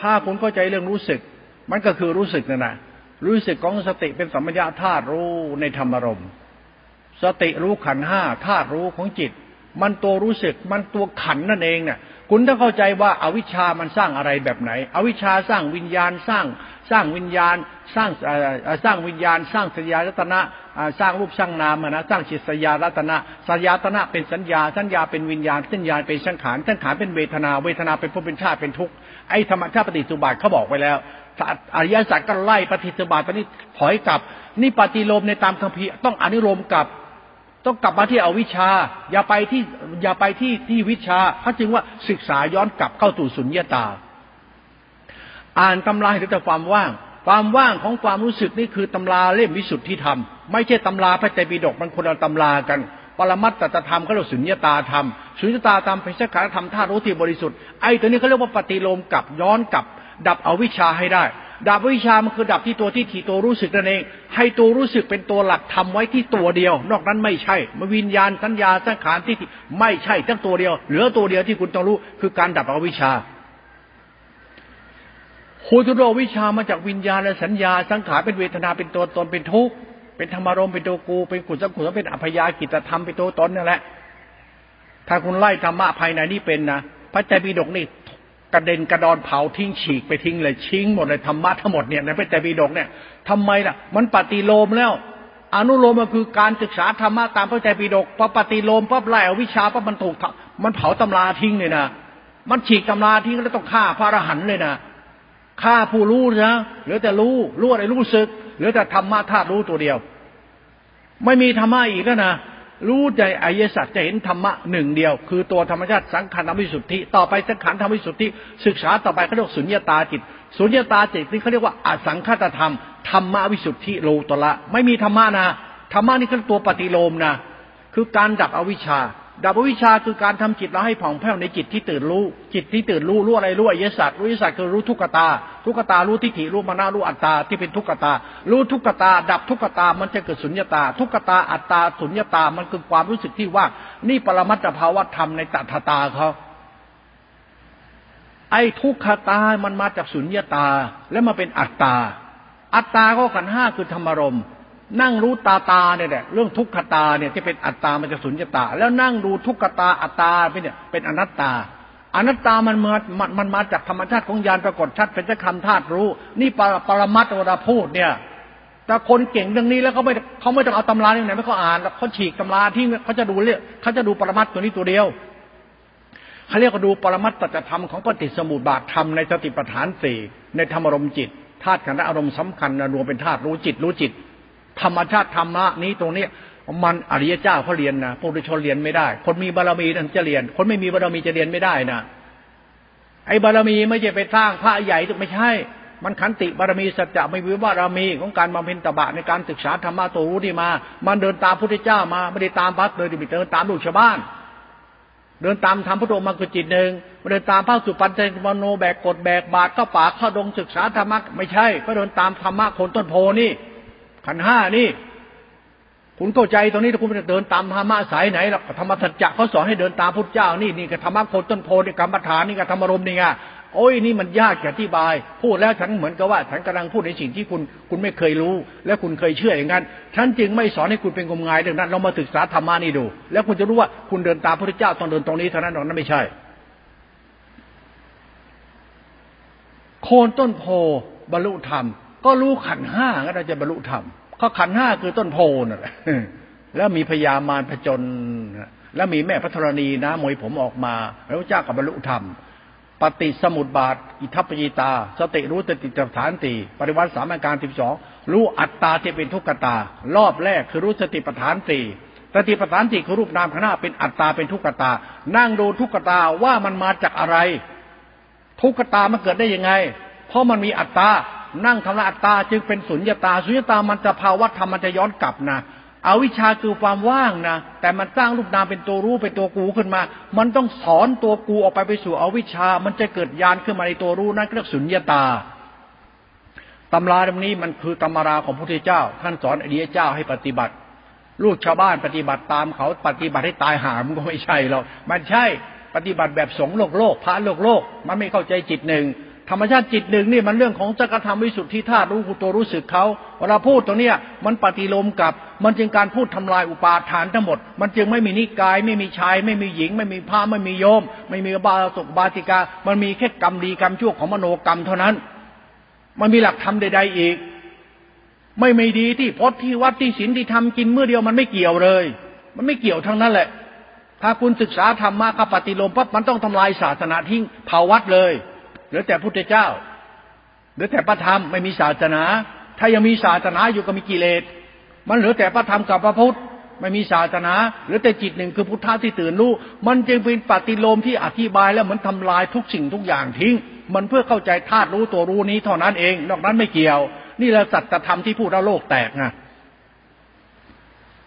ถ้าคุณเข้าใจเรื่องรู้สึก มันก็คือรู้สึกนั่นแหะรู้สึกของสติเป็นสัมปญาธาตุรู้ในธรรมรมสติรู้ขันห้าธาตุรู้ของจิต มันตัวรู้สึก มันตัวขันนั่นเองเนี่ยคุณต้องเข้าใจว่าอาวิชชามันสร้างอะไรแบบไหน อวิชชาสร้างวิญญาณสร้าง สร้างวิญญาณ สร้างสร้างวิญญาณ สร้างสัญญารัตนะสร้างรูปสร้างนามนะสร้างจิตสัญญารัตนะสัญญาตนะเป็นสัญญา สัญญาเป็นวิญญาณสัญญาเป็นสังขารสังขารเป็นเวทนา เวทนาเป็นภพเป็นชาติเป็นทุกข์ไอ้ธรรมชาติปฏิสุบาทเขาบอกไปแล้วอริยสัจก็ไล่ปฏิสุบาทตอนนี้ถอยกลับนี่ปฏิโลมในตามคัมภีร์ต้องอนุโลมกับ ต้องกลับมาที่อวิชชา อย่าไปที่อย่าไปที่ที่วิชาเขาจึงว่าศึกษาย้อนกลับเข้าสู่สุญญตา อ่านตำราเห็นแต่ความว่าง ความว่างของความรู้สึกนี่คือตำราเล่มวิสุทธิธรรม ไม่ใช่ตำราพระไตรปิฎกมันคนละตำรากันปรมัตตธรรมก็เรียกสุญญตาธรรม สุญญตาธรรมเป็นสักขาธรรมธาตุรู้ที่บริสุทธิ์ไอ้ตัวนี้เขาเรียกว่าปฏิโลมกลับย้อนกลับ ดับเอาวิชาให้ได้ ดับวิชามันคือดับที่ตัวที่ถี่ตัวรู้สึกนั่นเอง ให้ตัวรู้สึกเป็นตัวหลักทำไว้ที่ตัวเดียว นอกนั้นไม่ใช่มวิญญาณสัญญาสังขารที่ไม่ใช่ทั้งตัวเดียว เหลือตัวเดียวที่คุณต้องรู้คือการดับอวิชาคุณจะรู้วิชามาจากวิญญาณและสัญญา สังขารเป็นเวทนาเป็นตัวตนเป็นทุกข์เป็นธรรมารมเป็นตัวกูเป็นขุนสังขุนเป็นอัพยากิจธรรมเป็นตัวตนนั่นแหละถ้าคุณไล่ธรรมะภายในนี่เป็นนะพระใจปิฎกนี่ กระเด็นกระดอนเผาทิ้งฉีกไปทิ้งเลยชิ้งหมดเลยธรรมะทั้งหมดเนี่ยในพระไตรปิฎกเนี่ยทำไมล่ะ มันปฏิโลมแล้ว อนุโลมมันคือการศึกษาธรรมะตามพระไตรปิฎกพอปฏิโลมปั๊บไล่อวิชาปั๊บมันถูกมันเผาตำราทิ้งเลยนะมันฉีกตำราทิ้งแล้วต้องฆ่าพระอรหันต์เลยนะฆ่าผู้รู้นะเหลือแต่รู้รู้อะไรรู้สึกเหลือแต่ธรรมะธาตุรู้ตัวเดียว ไม่มีธรรมะอีกแล้วนะ รู้ใจอายสัจจะเห็นธรรมะหนึ่งเดียว คือตัวธรรมชาติสังขารธรรมวิสุทธิ ต่อไปสังขารธรรมวิสุทธิ ศึกษาต่อไปเขาเรียกสุญญตาจิตสุญญตาจิตนี่เขาเรียกว่าอสังขตธรรมธรรมวิสุทธิโลตละ ไม่มีธรรมะนะธรรมะนี่คือตัวปฏิโลมนะคือการดับอวิชชา ดับวิชาคือการทำจิตเราให้ผ่องแผ้วในจิตที่ตื่นรู้ จิตที่ตื่นรู้รู้อะไรรู้อริยสัจรู้อริยสัจคือรู้ทุกขตา ทุกขตารู้ทิฏฐิรู้มานารู้อัตตาที่เป็นทุกขตา รู้ทุกขตา ดับทุกขตามันจะเกิดสุญญตา ทุกขตาอัตตาสุญญตามันคือความรู้สึกที่ว่านี่ปรมัตถภาวะธรรมในตัทตาเขาไอ้ทุกขตามันมาจากสุญญตา แล้วมาเป็นอัตตา อัตตาก็ขันห้าคือธรรมรม นั่งรู้ตาตาเนี่ยแหละเรื่องทุกขตาเนี่ยที่เป็นอัตตามันจะสุญญตา แล้วนั่งดูทุกขตาอัตตาไปเนี่ยเป็นอนัตตา อนัตตามันมามันมันมาจากธรรมชาติของญาณปรากฏชัดเป็นคำธาตุรู้ นี่ปรปรมัตถ์เวลาพูดเนี่ยแต่คนเก่งเรื่องนี้แล้วเขาไม่เขาไม่ต้องเอาตำราที่ไหนไม่เขาอ่านแล้วเขาฉีกตำราที่เขาจะดูเรื่องเขาจะดูปรมัตถ์ตัวนี้ตัวเดียวเขาเรียกว่าดูปรมัตถตธรรมของปฏิสมุติบาทธรรมในสติปัฏฐานสี่ในธรรมอารมณ์จิตธาตุขันธ์อารมณ์สำคัญรวมเป็นธาตุรู้จิตรู้จิต ธรรมชาติธรรมะนี้ตรงนี้มันอริยเจ้าเขาเรียนนะปุถุชนเรียนไม่ได้ คนมีบารมีนั่นจะเรียน คนไม่มีบารมีจะเรียนไม่ได้นะไอ้บารมีไม่ใช่ไปสร้างพระใหญ่ถูกไม่ใช่ มันขันติบารมีสัจจะไม่วิบารมีของการบำเพ็ญตบะในการศึกษาธรรมะตัวรู้นี่มา มันเดินตามพุทธเจ้ามาไม่ได้ตามพระเลยดิเดินตามลูกชาวบ้าน เดินตามธรรมพุทโธมาคือจิตหนึ่งเดินตามพระสุปันเจมโนแบกกดแบกบาทเข้าป่าเข้าดงศึกษาธรรมะไม่ใช่ก็เดินตามธรรมะคนต้นโพนี่ ขันห้านี่ คุณเข้าใจตรงนี้ถ้าคุณจะเดินตามธรรมะสายไหนล่ะธรรมสัจจะเขาสอนให้เดินตามพุทธเจ้านี่นี่กับธรรมะโคนต้นโพนี่กรรมฐานนี่กับธรรมรมนี่ไงโอ้ยนี่มันยากจะอธิบาย พูดแล้วฉันเหมือนกับว่า ฉันกำลังพูดในสิ่งที่คุณคุณไม่เคยรู้ และคุณเคยเชื่ออย่างนั้นฉันจึงไม่สอนให้คุณเป็นงมงายเรื่องนั้น เรามาศึกษาธรรมะนี่ดู แล้วคุณจะรู้ว่าคุณเดินตามพระพุทธเจ้าต้องเดินตรงนี้เท่านั้นหรอกนั้นไม่ใช่ โคนต้นโพบรรลุธรรม ก็รู้ขันห้าก็เราจะบรรลุธรรมเขาขันห้าคือต้นโพนั่นแหละแล้วมีพญามารผจญแล้วมีแม่พัทรณีนะมวยผมออกมา แล้วเจ้ากับบรรลุธรรม ปฏิสมุตบาท อิทัปปิตา สติรู้สติจัฐานตีปริวัติสามอาการสิบสองรู้อัตตาที่เป็นทุกขตา รอบแรกคือรู้สติปัฏฐานสี่สติปัฏฐานสี่คือรูปนามขณะเป็นอัตตาเป็นทุกขตา นั่งดูทุกขตาว่ามันมาจากอะไร ทุกขตามันเกิดได้ยังไง เพราะมันมีอัตตา นั่งทำละอัตตาจึงเป็นสุญญตา สุญญตามันจะภาวะธรรมมันจะย้อนกลับนะเอาวิชาคือความว่างนะแต่มันสร้างรูปนามเป็นตัวรู้เป็นตัวกูขึ้นมา มันต้องสอนตัวกูออกไปไปสู่อวิชามันจะเกิดญาณขึ้นมาในตัวรู้นั่นเรียกสุญญตาตำราตรงนี้มันคือตำราของพระพุทธเจ้า ท่านสอนอริยเจ้าให้ปฏิบัติ ลูกชาวบ้านปฏิบัติตามเขาปฏิบัติให้ตายหามก็ไม่ใช่หรอกมันใช่ปฏิบัติแบบสงโลกโลกพระโลกโลก มันไม่เข้าใจจิตหนึ่ง ธรรมชาติจิตหนึ่งนี่มันเรื่องของจักรธรรมวิสุทธิธาตุรู้ตัวรู้สึกเขาเวลาพูดตรงนี้มันปฏิโลมกับ มันจึงการพูดทำลายอุปาทานทั้งหมด มันจึงไม่มีนิกาย ไม่มีชาย ไม่มีหญิง ไม่มีพระไม่มีโยม ไม่มีบาสกบาติกา มันมีแค่กรรมดีกรรมชั่วของมโนกรรมเท่านั้น มันมีหลักธรรมใด ๆอีก ไม่ไม่ดีที่พจน์ที่วัดที่ศีลที่ทำกินเมื่อเดียวมันไม่เกี่ยวเลย มันไม่เกี่ยวทั้งนั้นแหละ ถ้าคุณศึกษาธรรมะกับปฏิโลมปั๊บมันต้องทำลายศาสนาทิ้งเผาวัดเลย เหลือแต่พุทธเจ้าเหลือแต่พระธรรมไม่มีศาสนา ถ้ายังมีศาสนาอยู่ก็มีกิเลส มันเหลือแต่พระธรรมกับพระพุทธไม่มีศาสนาหรือแต่จิตหนึ่งคือพุทธะที่ตื่นรู้ มันจึงเป็นปฏิโลมที่อธิบายแล้วเหมือนทำลายทุกสิ่งทุกอย่างทิ้ง มันเพื่อเข้าใจธาตุรู้ตัวรู้นี้เท่านั้นเอง นอกนั้นไม่เกี่ยว นี่แหละสัจธรรมที่พูดแล้วโลกแตกไง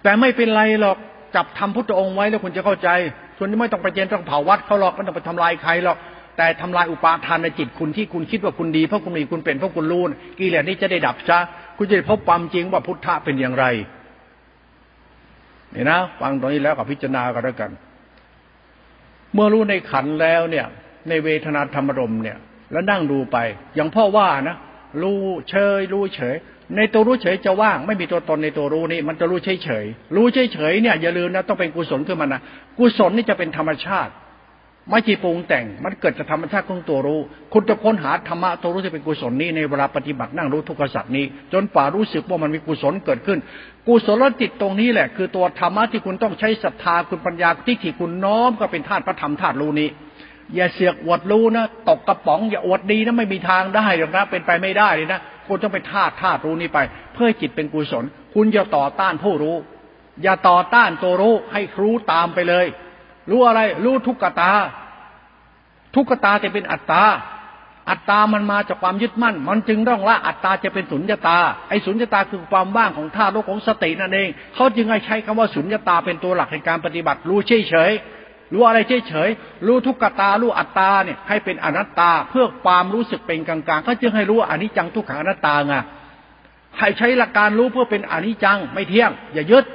แต่ไม่เป็นไรหรอกจับทำพุทธองค์ไว้แล้วคุณจะเข้าใจส่วนนี้ไม่ต้องไปเจนต้องเผาวัดเขาหรอกไม่ต้องไปทำลายใครหรอก แต่ทำลายอุปาทานในจิตคุณที่คุณคิดว่าคุณดีเพราะคุณมีคุณเป็นเพราะคุณรู้กิเลสนี้จะได้ดับซะคุณจะได้พบความจริงว่าพุทธะเป็นอย่างไรนี่นะฟังตรงนี้แล้วกับพิจารณากันแล้วกัน เมื่อรู้ในขันแล้วเนี่ย ในเวทนาธรรมรมเนี่ย แล้วนั่งดูไป อย่างพ่อว่านะรู้เฉยรู้เฉย ในตัวรู้เฉยจะว่าง ไม่มีตัวตนในตัวรู้นี่มันจะรู้เฉยเฉยรู้เฉยเฉยเนี่ยอย่าลืมนะต้องเป็นกุศลขึ้นมานะกุศลนี่จะเป็นธรรมชาติ ไม่จีปรุงแต่ง มันเกิดจากธรรมชาติของตัวรู้ คุณจะค้นหาธรรมะตัวรู้ที่เป็นกุศลนี้ในเวลาปฏิบัตินั่งรู้ทุกขสัตว์นี้ จนป่ารู้สึกว่ามันมีกุศลเกิดขึ้น กุศลจิตตรงนี้แหละ คือตัวธรรมะที่คุณต้องใช้ศรัทธาคุณปัญญาที่ที่คุณน้อมก็เป็นธาตุพระธรรมธาตุรู้นี้ อย่าเสียกอวดรู้นะตกกระป๋องอย่าอวดดีนะไม่มีทางได้หรอกนะเป็นไปไม่ได้เลยนะคุณต้องไปธาตุธาตุรู้นี้ไป เพื่อจิตเป็นกุศล คุณอย่าต่อต้านผู้รู้ อย่าต่อต้านตัวรู้ให้รู้ตามไปเลย รู้อะไร รู้ทุกขตา ทุกขตาจะเป็นอัตตา อัตตามันมาจากความยึดมั่น มันจึงต้องละอัตตาจะเป็นสุญญตา ไอ้สุญญตาคือความว่างของธาตุโลกของสตินั่นเอง เขาจึงให้ใช้คำว่าสุญญตาเป็นตัวหลักในการปฏิบัติ รู้เฉยเฉยรู้อะไรเฉยเฉยรู้ทุกขตา รู้อัตตาเนี่ยให้เป็นอนัตตา เพื่อความรู้สึกเป็นกลางๆเขาจึงให้รู้อนิจจังทุกขังอนัตตาไงให้ใช้หลักการรู้เพื่อเป็นอนิจจังไม่เที่ยง อย่ายึด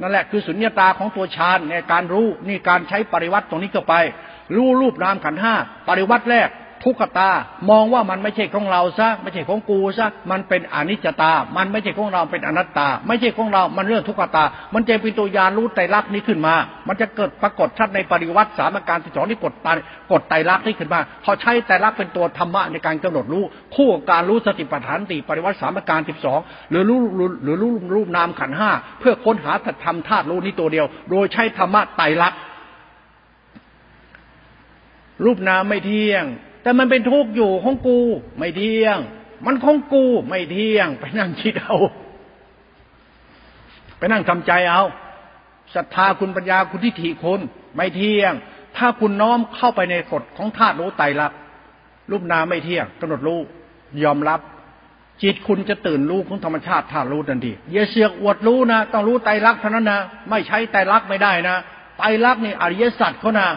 นั่นแหละคือสุญญตาของตัวฌานในการรู้นี่การใช้ปริวัติตรงนี้เข้าไป รู้รูปนามขันห้าปริวัติแรก ทุกขตามองว่ามันไม่ใช่ของเราซะไม่ใช่ของกูซะมันเป็นอนิจจตา มันไม่ใช่ของเราเป็นอนัตตา ไม่ใช่ของเรา มันเรื่องทุกขตา มันจะเป็นตัวยานรู้ไตรลักษณ์นี้ขึ้นมา มันจะเกิดปรากฏชัดในปริวัติสามการที่สองที่กดตากดไตรลักษณ์นี้ขึ้นมาเขาใช้ไตรลักษณ์เป็นตัวธรรมะในการกำหนดรู้ คู่กับการรู้สติปัฏฐานติปริวัติสามการสิบสองหรือรู้หรือรู้รูปนามขันห้าเพื่อค้นหาธรรมธาตุรู้นี้ตัวเดียว โดยใช้ธรรมะไตรลักษณ์รูปนามไม่เที่ยง แต่มันเป็นทุกข์อยู่ของกู ไม่เที่ยง มันของกูไม่เที่ยง ไปนั่งคิดเอา ไปนั่งทำใจเอาศรัทธาคุณปัญญาคุณทิฏฐิคุณไม่เที่ยง ถ้าคุณน้อมเข้าไปในกฎของธาตุรู้ไตรลักษณ์รูปนามไม่เที่ยงกำหนดรู้ยอมรับ จิตคุณจะตื่นรู้ของธรรมชาติธาตุรู้ทันทีอย่าเสือกอวดรู้นะต้องรู้ไตรลักษณ์เท่านั้นนะไม่ใช้ไตรลักษณ์ไม่ได้นะไตรลักษณ์นี่อริยสัจเขานะ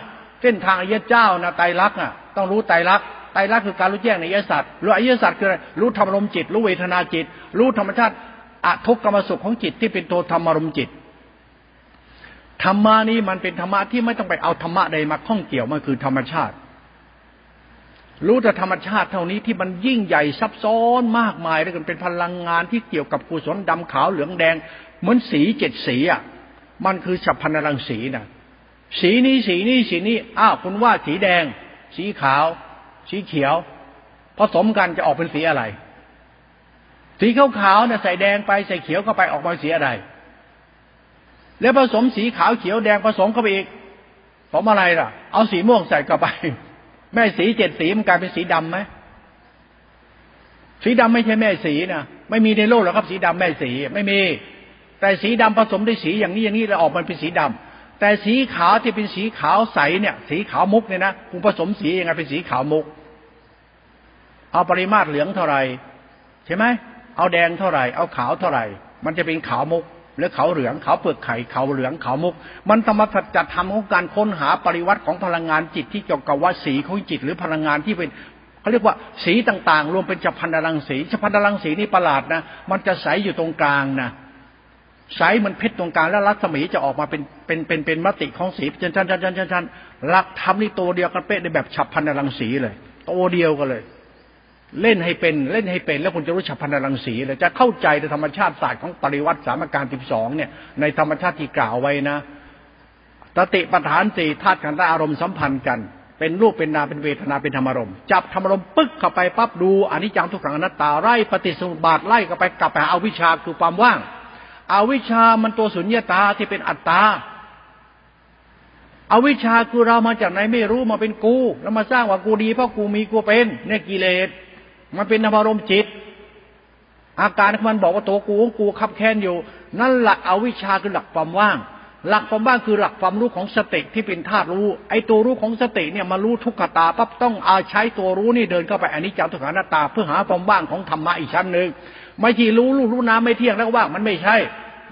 เส้นทางอริยเจ้านะไตรลักษณ์อะต้องรู้ไตรลักษณ์ไตรลักษณ์คือการรู้แจ้งในอริยสัจรู้อริยสัจคืออะไรรู้ธรรมรมจิต รู้เวทนาจิต รู้ธรรมชาติอทุกกรรมสุขของจิตที่เป็นตัวธรรมรมจิตธรรมานี้มันเป็นธรรมะที่ไม่ต้องไปเอาธรรมะใดมาข้องเกี่ยวมันคือธรรมชาติ รู้แต่ธรรมชาติเท่านี้ที่มันยิ่งใหญ่ซับซ้อนมากมายแล้วกันเป็นพลังงานที่เกี่ยวกับกุศลดำขาวเหลืองแดง เหมือนสีเจ็ดสีอะมันคือฉับพันรังสีนะ สีนี้สีนี้สีนี้อ้าวคุณว่าสีแดง สีขาว สีเขียวผสมกันจะออกเป็นสีอะไร สีขาวขาวเนี่ยใส่แดงไปใส่เขียวเข้าไปออกมาสีอะไร แล้วผสมสีขาวเขียวแดงผสมเข้าไปอีกผสมอะไรล่ะ เอาสีม่วงใส่เข้าไป แม่สีเจ็ดสีมันกลายเป็นสีดำไหมสีดำไม่ใช่แม่สีนะไม่มีในโลกหรอกครับสีดำแม่สีไม่มี แต่สีดำผสมด้วยสีอย่างนี้อย่างนี้แล้วออกมาเป็นสีดำ แต่สีขาวที่เป็นสีขาวใสเนี่ย สีขาวมุกเนี่ยนะคุณผสมสียังไงเป็นสีขาวมุก เอาปริมาตรเหลืองเท่าไหร่ใช่ไหมเอาแดงเท่าไหร่ เอาขาวเท่าไหร่ มันจะเป็นขาวมุกหรือขาวเหลืองขาวเปลือกไข่ขาวเหลืองขาวมุก มันธรรมจัดทำของการค้นหาปริวัติของพลังงานจิตที่เกี่ยวกับว่าสีของจิตหรือพลังงานที่เป็นเขาเรียกว่าสีต่างๆ รวมเป็นจัพันธรังสีจัพันธรังสีนี่ประหลาดนะ มันจะใสอยู่ตรงกลางนะ ใสมันเพชรตรงกลางแล้วรัศมีจะออกมาเป็นเป็นเป็นเป็นมติของสีชันชันชันชันชันชันหลักทำนี่ตัวเดียวกันเป๊ะในแบบฉับพันรังสีเลยตัวเดียวกันเลย เล่นให้เป็นเล่นให้เป็น แล้วคุณจะรู้ฉับพันรังสีเลยจะเข้าใจในธรรมชาติศาสตร์ของปริวัติสามการสิบสองเนี่ย ในธรรมชาติที่กล่าวไว้นะตติปฐานสี่ธาตุขันธ์อารมณ์สัมพันธ์กัน เป็นรูปเป็นนามเป็นเวทนาเป็นธรรมารมณ์จับธรรมารมณ์ปึ๊กเข้าไปปั๊บดูอนิจจังทุกขังอนัตตาไล่ปฏิสมุบาทไล่เข้าไปกลับไปเอาวิชาคือความว่าง อวิชามันตัวสุญญาตาที่เป็นอัตตาอาวิชาคือเรามาจากไหนไม่รู้มาเป็นกู แล้วมาสร้างว่ากูดีเพราะกูมีกูเป็นเนี่ยกิเลสมันเป็นนามารมจิต อาการมันบอกว่าตัวกูของกูขับแค้นอยู่ นั่นหลักอวิชาคือหลักความว่าง หลักความว่างคือหลักความรู้ของสติที่เป็นธาตุรู้ ไอ้ตัวรู้ของสติเนี่ยมารู้ทุกขตาปั๊บต้องอาใช้ตัวรู้นี่เดินเข้าไปอันนี้จังทุกขานาตา เพื่อหาความว่างของธรรมะอีกชั้นหนึ่ง ไม่ใช่รู้รู้รู้น้ำไม่เที่ยงแล้วว่ามันไม่ใช่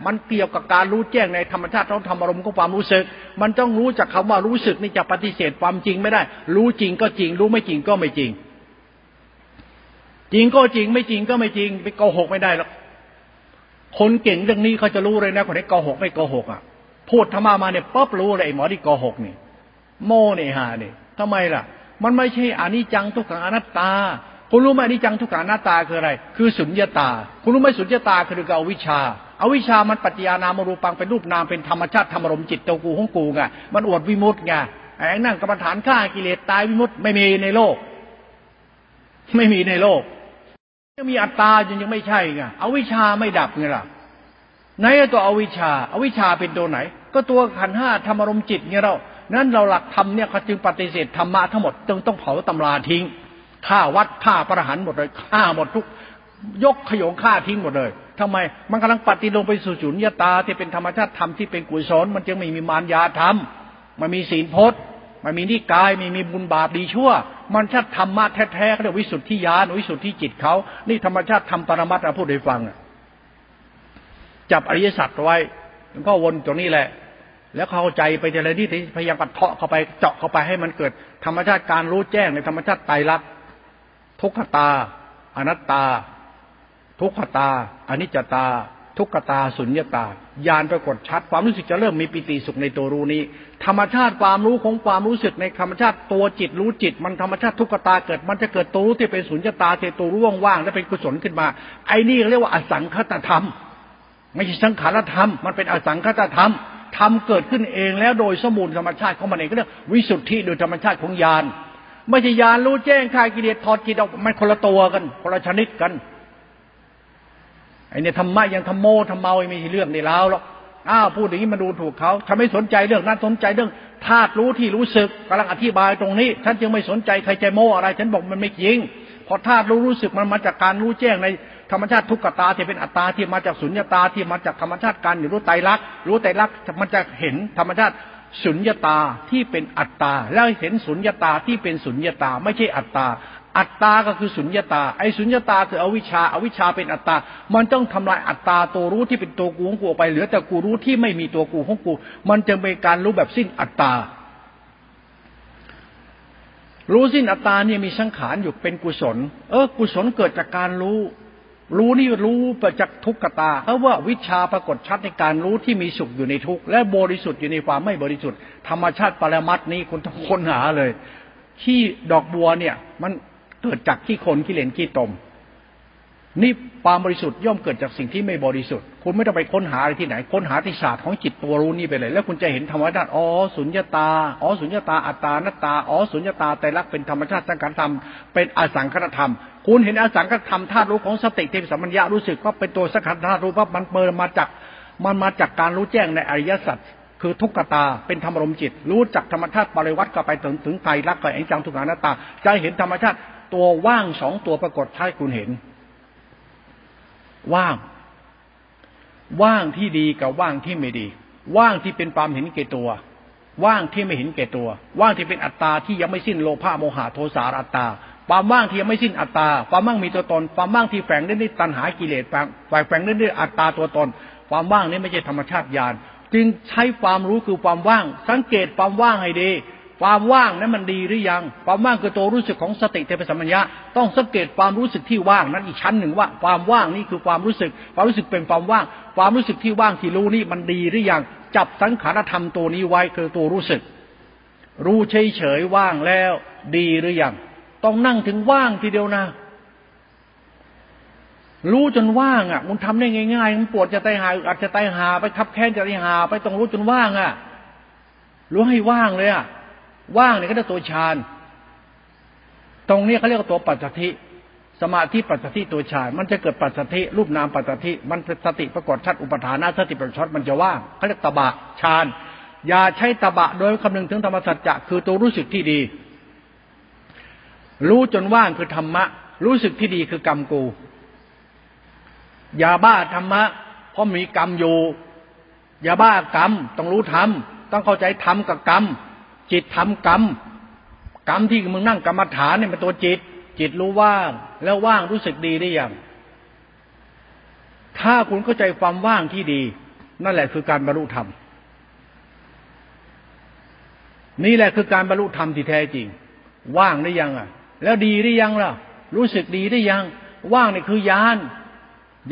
มันเกี่ยวกับการรู้แจ้งในธรรมชาติต้องทำอารมณ์ของความรู้สึก มันต้องรู้จากคาว่ารู้สึกนี่จะปฏิเสธความจริงไม่ได้ รู้จริงก็จริง รู้ไม่จริงก็ไม่จริง จริงก็จริงไม่จริงก็ไม่จริงไปโกหกไม่ได้หรอกคนเก่งเรื่องนี้เขาจะรู้เลยนะคนไหนโกหกไม่โกหกอะพูดธรรมามาเนี่ยป๊อบรู้เลยไอ้หมอที่โกหกนี่โม่เนี่ยฮะนี่ทำไมล่ะ มันไม่ใช่อานิจังทุกขังอนัตตา คุณรู้ไหมนิจังทุกขังอนัตตาคืออะไร คือสุญญตา คุณรู้ไหมสุญญตาคือการอวิชาอาวิชามันปัจจยานามรูปังเป็นรูปนามเป็นธรรมชาติธรรมรมจิตตัวกูของกูไงมันอวดวิมุตต์ไงไอ้นั่งกรรมฐานฆ่ากิเลสตายวิมุตต์ไม่มีในโลก ไม่มีในโลกยังมีอัตตายังยังไม่ใช่ไงอวิชาไม่ดับไงล่ะไหนตัวอวิชาอาวิชาเป็นตัวไหน ก็ตัวขันห้าธรรมรมจิตเนี่ยเรานั้นเราหลักธรรมเนี่ยเขาจึงปฏิเสธธรรมะทั้งหมดจึงต้องเผาตำราทิ้ง ฆ่าวัดฆ่าประหารหมดเลยฆ่าหมดทุก ยกขยงฆ่าทิ้งหมดเลยทำไม มันกำลังปฏิลงไปสู่สุญญตาที่เป็นธรรมชาติธรรมที่เป็นกุศลมันจึงไม่มีมารยาธรรม มันมีศีลพจน์มันมีนิกายมีมีบุญบาปดีชั่ว มันชัดธรรมะแท้ๆเขาเรียกวิสุทธิญาณวิสุทธิจิตเขานี่ธรรมชาติธรรมปรมัตถ์พูดให้ฟังจับอริยสัจไว้มันก็วนตรงนี้แหละ แล้วเข้าใจไปแต่ละนิดพยายามปัดเทาะเข้าไปเจาะเข้าไปให้มันเกิด ธรรมชาติการรู้แจ้งในธรรมชาติไตรลักษณ์ ทุกขตา อนัตตา ทุกขตา อนิจจตา ทุกขตาสุญญตา ญาณปรากฏชัด ความรู้สึกจะเริ่มมีปิติสุขในตัวรู้นี้ ธรรมชาติความรู้ของความรู้สึกในธรรมชาติตัวจิตรู้จิต มันธรรมชาติทุกขตาเกิด มันจะเกิดตัวรู้ที่เป็นสุญญตาที่ตัวรู้ว่างๆและเป็นกุศลขึ้นมา ไอ้นี่เรียกว่าอสังคตธรรม ไม่ใช่สังขารธรรม มันเป็นอสังคตธรรมธรรมเกิดขึ้นเองแล้วโดยสมุนธรรมชาติของมันเองก็เรียกวิสุทธิโดยธรรมชาติของญาณ ไม่ใช่ญาณรู้แจ้งคลายกิเลสถอดจิตออกมันคนละตัวกัน คนละชนิดกันไอ้เนี่ยธรรมะยังธรรมโมธรรมเมาไม่ใช่เรื่องในแล้วหรอกอ้าวพูดอย่างนี้มาดูถูกเขาทำไม่สนใจเรื่องนั้นสนใจเรื่องธาตุรู้ที่รู้สึกกำลังอธิบายตรงนี้ท่านจึงไม่สนใจใครใจโมอะไร ฉันบอกมันไม่จริงพอธาตุรู้รู้สึกมันมาจากการรู้แจ้งในธรรมชาติทุกขตาที่เป็นอัตตาที่มาจากสุญญตาที่มาจากธรรมชาติการอยู่รู้ไตรลักษณ์รู้ไตรลักษณ์มันจะเห็นธรรมชาติ สุญญตาที่เป็นอัตตา แล้วเห็นสุญญตาที่เป็นสุญญตา ไม่ใช่อัตตา อัตตาก็คือสุญญตา ไอ้สุญญตาคืออวิชชาอวิชชาเป็นอัตตา มันต้องทำลายอัตตาตัวรู้ที่เป็นตัวกูของกูไป เหลือแต่กูรู้ที่ไม่มีตัวกูของกู มันจึงเป็นการรู้แบบสิ้นอัตตา รู้สิ้นอัตตาเนี่ยมีสังขารอยู่เป็นกุศล เออ กุศลเกิดจากการรู้ รู้นี่รู้ประจักทุกขตาเพราะว่าวิชาปรากฏชัดในการรู้ที่มีสุขอยู่ในทุกและบริสุทธิ์อยู่ในความไม่บริสุทธิ์ธรรมชาติปรมัตนี้คุณต้องค้นหาเลยขี้ดอกบัวเนี่ย มันเกิดจากขี้คนขี้เหรนขี้ตม นี่ความบริสุทธิ์ย่อมเกิดจากสิ่งที่ไม่บริสุทธิ์ คุณไม่ต้องไปค้นหาอะไรที่ไหน ค้นหาที่ศาสตร์ของจิตตัวรู้นี่ไปเลย แล้วคุณจะเห็นธรรมชาติอ๋อสุญญตาอ๋อสุญญตาอัตตานัตตาอ๋อสุญญตาแต่ลักเป็นธรรมชาติสังขารธรรมเป็นอสังขารธรรม คุณเห็นอสังขารธรรมธาตุรู้ของสติเทพสัมมัญญารู้สึกว่าเป็นตัวสังขารธาตุรู้ว่ามันเปิดมาจากมันมาจากการรู้แจ้งในอริยสัจคือทุกขตาเป็นธรรมรมจิต รู้จักธรรมชาติปริวัติก็ไปถึงถึงไตรลักษณ์กับเองจังทุกขานัตาจะเห็นธรรมชาติตัวว่างสองตัวปรากฏให้คุณเห็น ว่าง ว่างที่ดีกับว่างที่ไม่ดี ว่างที่เป็นความเห็นแก่ตัว ว่างที่ไม่เห็นแก่ตัว ว่างที่เป็นอัตตาที่ยังไม่สิ้นโลภะโมหะโทสาอัตตา ความว่างที่ยังไม่สิ้นอัตตา ความว่างมีตัวตน ความว่างที่แฝงด้วยตัณหากิเลสแฝงแฝงด้วยอัตตาตัวตน ความว่างนี้ไม่ใช่ธรรมชาติญาณจึงใช้ความรู้คือความว่าง สังเกตความว่างให้ดี ความว่างนั้นมันดีหรือยัง ความว่างคือตัวรู้สึกของสติเทปสัมมัญญะต้องสังเกตความรู้สึกที่ว่างนั้นอีกชั้นหนึ่งว่า ความว่างนี่คือความรู้สึก ความรู้สึกเป็นความว่าง ความรู้สึกที่ว่างที่รู้นี่มันดีหรือยัง จับสังขารธรรมตัวนี้ไว้คือตัวรู้สึก รู้เฉยเฉยว่างแล้ว ดีหรือยัง ต้องนั่งถึงว่างทีเดียวนะ รู้จนว่างอะมันทำได้ง่ายๆมันปวดจะตายหาอาจจะตายหา ไปทับแค้นจะตายหา ไปต้องรู้จนว่างอะ รู้ให้ว่างเลยอะ ว่างเนี่ยก็เรียกตัวฌาน ตรงนี้เขาเรียกว่าตัวปัจจทิสมาธิปัจจทิตัวฌาน มันจะเกิดปัจจทิรูปนามปัจจทิมันสติปรากฏชัดอุปทานะสติปรากฏชัดมันจะว่างเขาเรียกตบะฌาน อย่าใช้ตบะโดยคำนึงถึงธรรมสัจจะคือตัวรู้สึกที่ดี รู้จนว่างคือธรรมะ รู้สึกที่ดีคือกรรมกูอย่าบ้าธรรมะ เพราะมีกรรมอยู่อย่าบ้ากรรมต้องรู้ธรรมต้องเข้าใจธรรมกับกรรม จิตทำกรรม กรรมที่มึงนั่งกรรมฐานเนี่ยเป็นตัวจิต จิตรู้ว่าง แล้วว่างรู้สึกดีได้ยังถ้าคุณเข้าใจความว่างที่ดี นั่นแหละคือการบรรลุธรรมนี่แหละคือการบรรลุธรรมที่แท้จริง ว่างได้ยังอะ แล้วดีได้ยังล่ะ รู้สึกดีได้ยัง ว่างนี่คือยาน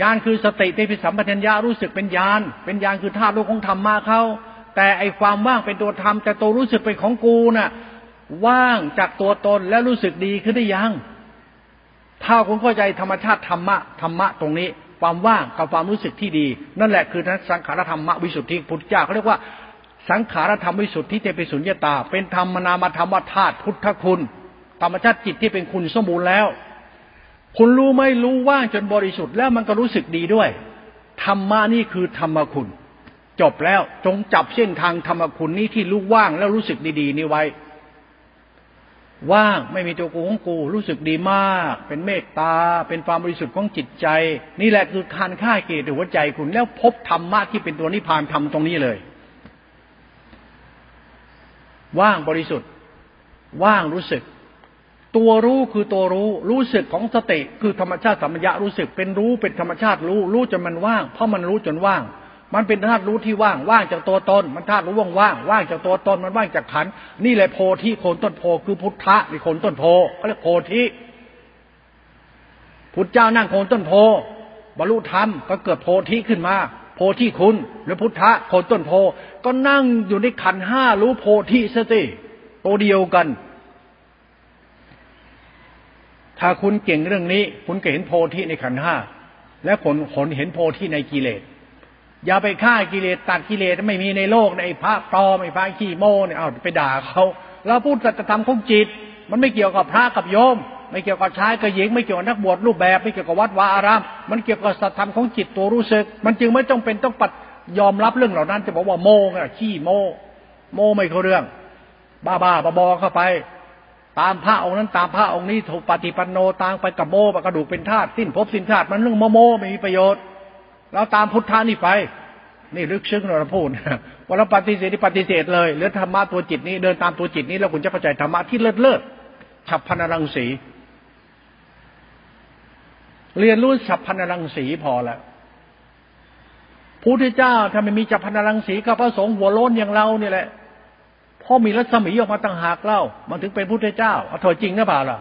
ยานคือสติเตปิสัมปชัญญะรู้สึกเป็นยาน เป็นยานคือธาตุรู้ของธรรมมาเขาแต่ไอความว่างเป็นตัวธรรมแต่ตัวรู้สึกเป็นของกูน่ะ ว่างจากตัวตนแล้วรู้สึกดีขึ้นได้ยังถ้าคุณเข้าใจธรรมชาติธรรมะธรรมะตรงนี้ ความว่างกับความรู้สึกที่ดี นั่นแหละคือนั้นสังขารธรรมะวิสุทธิพุทธเจ้าเขาเรียกว่าสังขารธรรมวิสุทธิเตปิสุญญาตา เป็นธรรมนามธรรมธาตุพุทธคุณ ธรรมชาติจิตที่เป็นคุณสมบูรณ์แล้ว คุณรู้ไม่รู้ว่างจนบริสุทธิ์แล้วมันก็รู้สึกดีด้วยธรรมะนี่คือธรรมคุณ จบแล้วจงจับเส้นทางธรรมคุณนี้ที่รู้ว่างแล้วรู้สึกดีๆนี่ไว้ ว่างไม่มีตัวกูของกู รู้สึกดีมาก เป็นเมตตา เป็นความบริสุทธิ์ของจิตใจ นี่แหละคือการฆ่าเกลียดหัวใจคุณ แล้วพบธรรมะที่เป็นตัวนิพพานธรรมตรงนี้เลย ว่างบริสุทธิ์ ว่างรู้สึก ตัวรู้คือตัวรู้รู้สึกของสติคือธรรมชาติสัมยะรู้สึกเป็นรู้เป็นธรรมชาติรู้รู้จนมันว่าง เพราะมันรู้จนว่าง มันเป็นธาตุรู้ที่ว่างว่างจากตัวตน มันธาตุรู้ว่างว่างว่างจากตัวตนมันว่างจากขันนี่แหละโพธิโคนต้นโพคือพุทธะในโคนต้นโพเขาเรียกโพธิพุทธเจ้านั่งโคนต้นโพบรรลุธรรมก็เกิดโพธิขึ้นมา โพธิคุณหรือพุทธะโคนต้นโพก็นั่งอยู่ในขันห้ารู้โพธิสติตัวเดียวกัน ถ้าคุณเก่งเรื่องนี้ คุณก็เห็นโพธิในขันห้าและผลผลเห็นโพธิในกิเลส อย่าไปฆ่ากิเลสตัดกิเลสไม่มีในโลกในพระปลอมไอ้พระขี้โม่เนี่ยเอาไปด่าเขาเราพูดสัจธรรมของจิต มันไม่เกี่ยวกับพระกับโยม ไม่เกี่ยวกับชายกับหญิง ไม่เกี่ยวกับนักบวชรูปแบบ ไม่เกี่ยวกับวัดวาอาราม มันเกี่ยวกับสัจธรรมของจิตตัวรู้สึก มันจึงไม่ต้องเป็นต้องปัดยอมรับเรื่องเหล่านั้น จะบอกว่าโม่ขี้โม่โม่ไม่เข้าเรื่อง บ้าบ้าบอเข้าไป ตามพระองค์นั้นตามพระองค์นี้ถูกปฏิปันโนตางไปกับโม่กระดูกเป็นธาตุสิ้นภพสิ้นธาตุมันเรื่องโมโมไม่มีประโยชน์ เราตามพุทธานี่ไป นี่ลึกซึ้งเราพูดว่าเราปฏิเสธที่ปฏิเสธเลยเหลือธรรมะตัวจิตนี้เดินตามตัวจิตนี้แล้วคุณจะเข้าใจธรรมะที่เลิศเลิศฉับพันรังสี เรียนรู้ฉับพันรังสีพอแล้วพุทธเจ้าถ้าไม่มีจักรพันรังสีกับพระสงฆ์หัวโล้นอย่างเราเนี่ยแหละ พ่อมีรัศมีออกมาต่างหากเล่า มันถึงเป็นพุทธเจ้าเอาถอยจริงหรือเปล่าล่ะ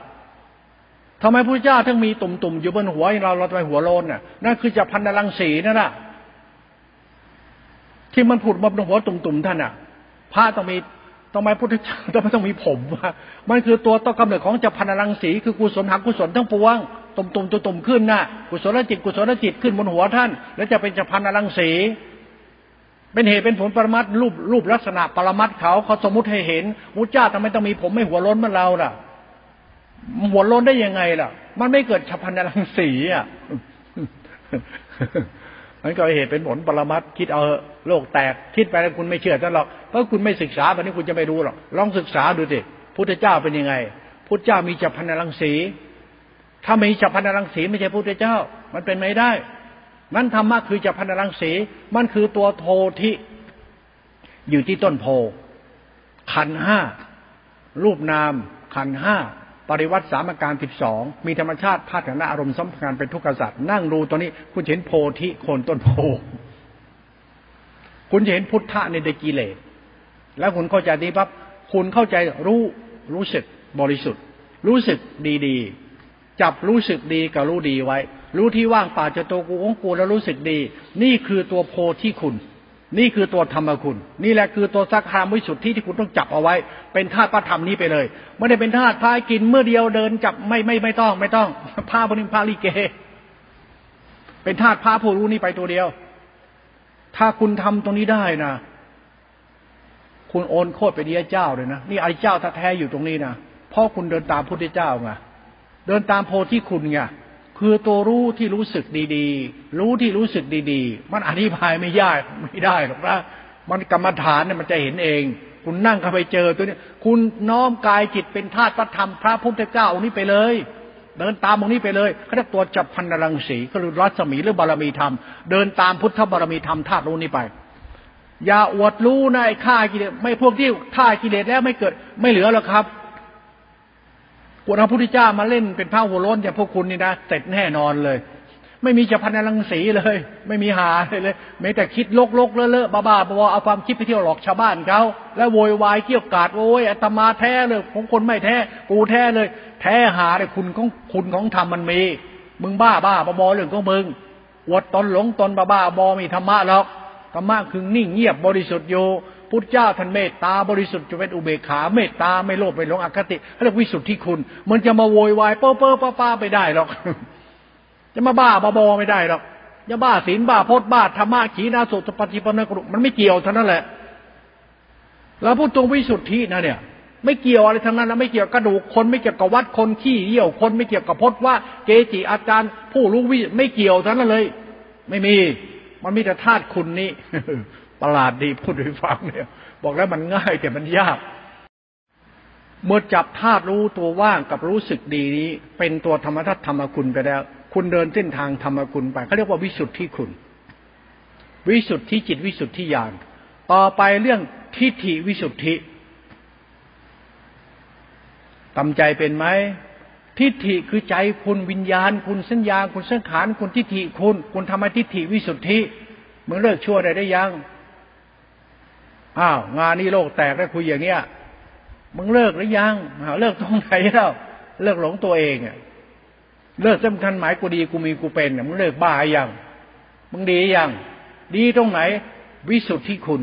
ทำไมพระเจ้าทั้งมีตุ่มๆอยู่บนหัวเราเราทำไมหัวโลนน่ะนั่นคือจักรพันรังสีนั่นน่ะที่มันผุดมาบนหัวตุ่มๆท่านอะพระต้องมีต้องไมพุทธเจ้าต้องไมต้องมีผมว่ามันคือตัวต้นกำเนิดของจักพันรังสีคือกุศลหักกุศลทั้งปวงตุ่มตุ่มตุ่มตุ่มขึ้นน่ะกุศลจิตกุศลจิตขึ้นบนหัวท่าน แล้วจะเป็นจัพันอลังสี เป็นเหตุเป็นผลปรมัตรูปรูปลักษณะปรมัตเขาเขาสมมติให้เห็นมุจ้าทำไมต้องมีผมไม่หัวล้นเหมือนเราล่ะ หัวล้นได้ยังไงล่ะ มันไม่เกิดฉัพันอลังสีอะมันก็เหตุเป็นผลปรมัตคิดเอาโลกแตกคิดไปแล้วคุณไม่เชื่อท่านหรอกเพราะคุณไม่ศึกษาแบบนี้คุณจะไม่รู้หรอกลองศึกษาดูสิพุทธเจ้าเป็นยังไงพุทธเจ้ามีจัพันอลังสี ถ้าไม่จับพันรังสีไม่ใช่พุทธเจ้า มันเป็นไม่ได้ มันธรรมะคือจับพันรังสี มันคือตัวโพธิอยู่ที่ต้นโพ ขันห้า รูปนาม ขันห้า ปริวัติสามการสิบสอง มีธรรมชาติธาตุขันธ์อารมณ์สัมพันธ์เป็นทุกขสัตว์นั่งดูตัวนี้ คุณเห็นโพธิโคนต้นโพ คุณเห็นพุทธะในเดกิเลส แล้วคุณเข้าใจดีปั๊บ คุณเข้าใจรู้รู้สึกบริสุทธิ์ รู้สึกดีๆ จับรู้สึกดีกับรู้ดีไว้ รู้ที่ว่างป่าจะตัวกูของกูแล้วรู้สึกดี นี่คือตัวโพที่คุณ นี่คือตัวธรรมคุณ นี่แหละคือตัวสักคามวิสุทธิที่คุณต้องจับเอาไว้ เป็นธาตุพระธรรมนี้ไปเลย ไม่ได้เป็นธาตุพายกินเมื่อเดียวเดินจับไม่ไม่ไม่ต้อง ไม่ต้องพาบริพาลีเก เป็นธาตุพระผู้รู้นี่ไปตัวเดียว ถ้าคุณทำตรงนี้ได้นะคุณโอนโคตรไปดีเจ้าเลยนะนี่ไอ้เจ้าแท้ๆอยู่ตรงนี้นะเพราะคุณเดินตามพุทธเจ้าไงเดินตามโพธิคุณไง คือตัวรู้ที่รู้สึกดีๆ รู้ที่รู้สึกดีๆ มันอธิบายไม่ยากไม่ได้หรอกนะมันกรรมฐานเนี่ยมันจะเห็นเอง คุณนั่งเข้าไปเจอตัวนี้ คุณน้อมกายจิตเป็นธาตุพระธรรมพระพุทธเจ้าองค์นี้ไปเลย เดินตามองค์นี้ไปเลยเขาเรียกตัวจับพันรังสีก็คือรัศมีหรือบารมีธรรม เดินตามพุทธบารมีธรรมธาตุรู้นี้ไป อย่าอวดรู้นะไอ้ฆ่ากิเลสไม่พวกที่ฆ่ากิเลสแล้วไม่เกิดไม่เหลือหรอกครับ กวนพระพุทธเจ้ามาเล่นเป็นพระหัวโล้นอย่างพวกคุณนี่นะเสร็จแน่นอนเลย ไม่มีจะพันรังสีเลย ไม่มีหาเลยเลยไม่แต่คิดลกลกเลอะเลอะบ้าบ้าบอเอาความคิดไปเที่ยวหลอกชาวบ้านเขาแล้วโวยวายเกี่ยวกาดโอ้ยอาตมาแท้เลยของคนไม่แท้กูแท้เลย แท้หาเลยคุณของคุณของธรรมมันมี มึงบ้าบ้าบอบอเรื่องของมึงอวดตนหลงตนบ้าบ้าบอมีธรรมะหรอกธรรมะคือนิ่งเงียบบริสุทธิ์อยู่ พุทธเจ้าท่านเมตตาบริสุทธิ์จะเป็นอุเบกขา เมตตาไม่โลภไม่หลงอคติเรียกวิสุทธิคุณ มันจะมาโวยวายเป้อเป้อป้าป้าไปได้หรอก จะมาบ้าบอไม่ได้หรอกจะบ้าศีลบ้าพจน์บ้าธรรมะขีนาสุตปฏิปนกรุมันไม่เกี่ยวเท่านั้นแหละแล้วพูดตรงวิสุทธินะเนี่ย ไม่เกี่ยวอะไรทั้งนั้นนะไม่เกี่ยวกระดูกคนไม่เกี่ยวกับวัดคนขี้เยี่ยวคนไม่เกี่ยวกับพจน์ว่าเกจิอาจารย์ผู้รู้วิไม่เกี่ยวทั้งนั้นเลย ไม่มี มันมีแต่ธาตุคุณนี่ ประหลาดดีพูดให้ฟังเนี่ย บอกแล้วมันง่ายแต่มันยาก เมื่อจับธาตุรู้ตัวว่างกับรู้สึกดีนี้ เป็นตัวธรรมทัศธรรมคุณไปแล้ว คุณเดินเส้นทางธรรมคุณไปเขาเรียกว่าวิสุทธิคุณ วิสุทธิจิตวิสุทธิญาณต่อไปเรื่องทิฏฐิวิสุทธิตำใจเป็นไหมทิฏฐิคือใจคุณวิญญาณ คุณสัญญาคุณสังขารคุณทิฏฐิคุณ คุณทำให้ทิฏฐิวิสุทธิมึงเลิกชั่วได้ได้ยัง อ้าวงานนี้โลกแตกแล้วคุยอย่างเงี้ยมึงเลิกหรือยังเลิกตรงไหนแล้วเลิกหลงตัวเองอะเลิกสำคัญหมายกูดีกูมีกูเป็นมึงเลิกบ้ายังมึงดียังดีตรงไหน วิสุทธิคุณ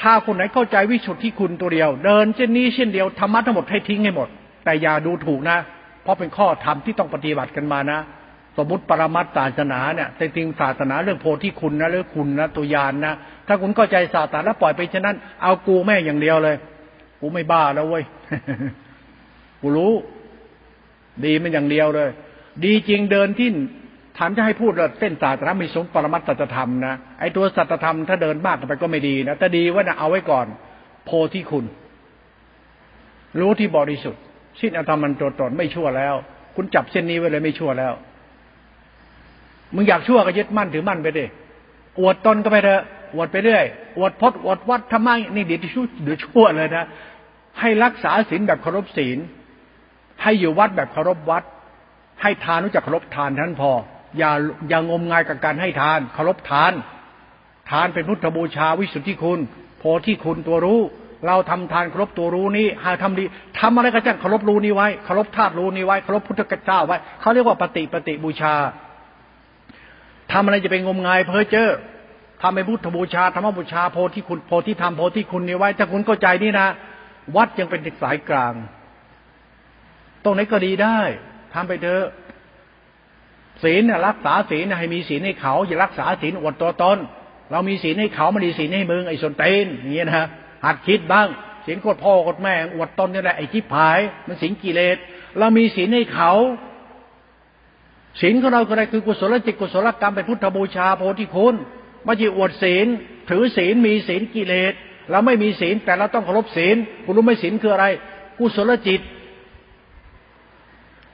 ถ้าคนไหนเข้าใจวิสุทธิคุณตัวเดียว เดินเช่นนี้เช่นเดียวธรรมะทั้งหมดให้ทิ้งให้หมด แต่อย่าดูถูกนะ เพราะเป็นข้อธรรมที่ต้องปฏิบัติกันมานะ สมมติปรมัตศาสนาเนี่ยแต่จริงศาสนาเรื่องโพธิคุณนะเรื่องคุณนะตัวยานนะถ้าคุณเข้าใจศาสนาแล้วปล่อยไปฉะนั้น เอากูแม่อย่างเดียวเลย กูไม่บ้าแล้วเว้ยกูรู้ ดีมันอย่างเดียวเลย ดีจริงเดินที่ถามจะให้พูดว่าเส้นศาสนามีสมปรมัตตธรรมนะไอ้ตัวสัตธรรมถ้าเดินมากไปก็ไม่ดีนะแต่ดีว่านะเอาไว้ก่อน โพธิคุณ รู้ที่บริสุทธิ์ สิ้นอธรรมมันตัวตนไม่ชั่วแล้ว คุณจับเส้นนี้ไว้เลยไม่ชั่วแล้ว มึงอยากชั่วก็ยึดมั่นถือมั่นไปดิอวดตนก็ไปเถอะอวดไปเรื่อยอวดพจน์อวดวัดทำไมนี่เดี๋ยวชั่วเดี๋ยวชั่วเลยนะให้รักษาศีลแบบเคารพศีล ให้อยู่วัดแบบเคารพวัด ให้ทานรู้จักเคารพทานท่านพอ อย่าอย่างงมงายกับการให้ทานเคารพทาน ทานเป็นพุทธบูชาวิสุทธิคุณโพธิคุณตัวรู้ เราทำทานเคารพตัวรู้นี้หาทำดีทำอะไรก็จ้างเคารพรู้นี้ไว้เคารพธาตุรู้นี้ไว้เคารพพุทธกเจ้าไว้เขาเรียกว่าปฏิปฏิบูชา ทำอะไรจะไปงมงายเพ้อเจ้อทำเป็นพุทธบูชาธรรมบูชาโพธิคุณโพธิธรรมโพธิคุณนี้ไว้ ถ้าคุณเข้าใจนี่นะวัดยังเป็นสายกลาง ตรงไหนก็ดีได้ทำไปเถอะศีลรักษาศีลให้มีศีลให้เขา อย่ารักษาศีลอวดตัวตนเรามีศีลให้เขาไม่ดีศีลให้มึงไอ้ส่วนเตนอย่างเงี้ยนะหัดคิดบ้างศีลกดพ่อกดแม่อวดตนนี่แหละไอ้ทิพาย มันศีลกิเลสเรามีศีลให้เขา ศีลของเราคืออะไรคือกุศลจิตกุศลกรรมเป็นพุทธบูชาโพธิคุณไม่ใช่อวดศีล ถือศีลมีศีลกิเลสเราไม่มีศีลแต่เราต้องเคารพศีลคุณรู้ไหมศีลคืออะไร กุศลจิต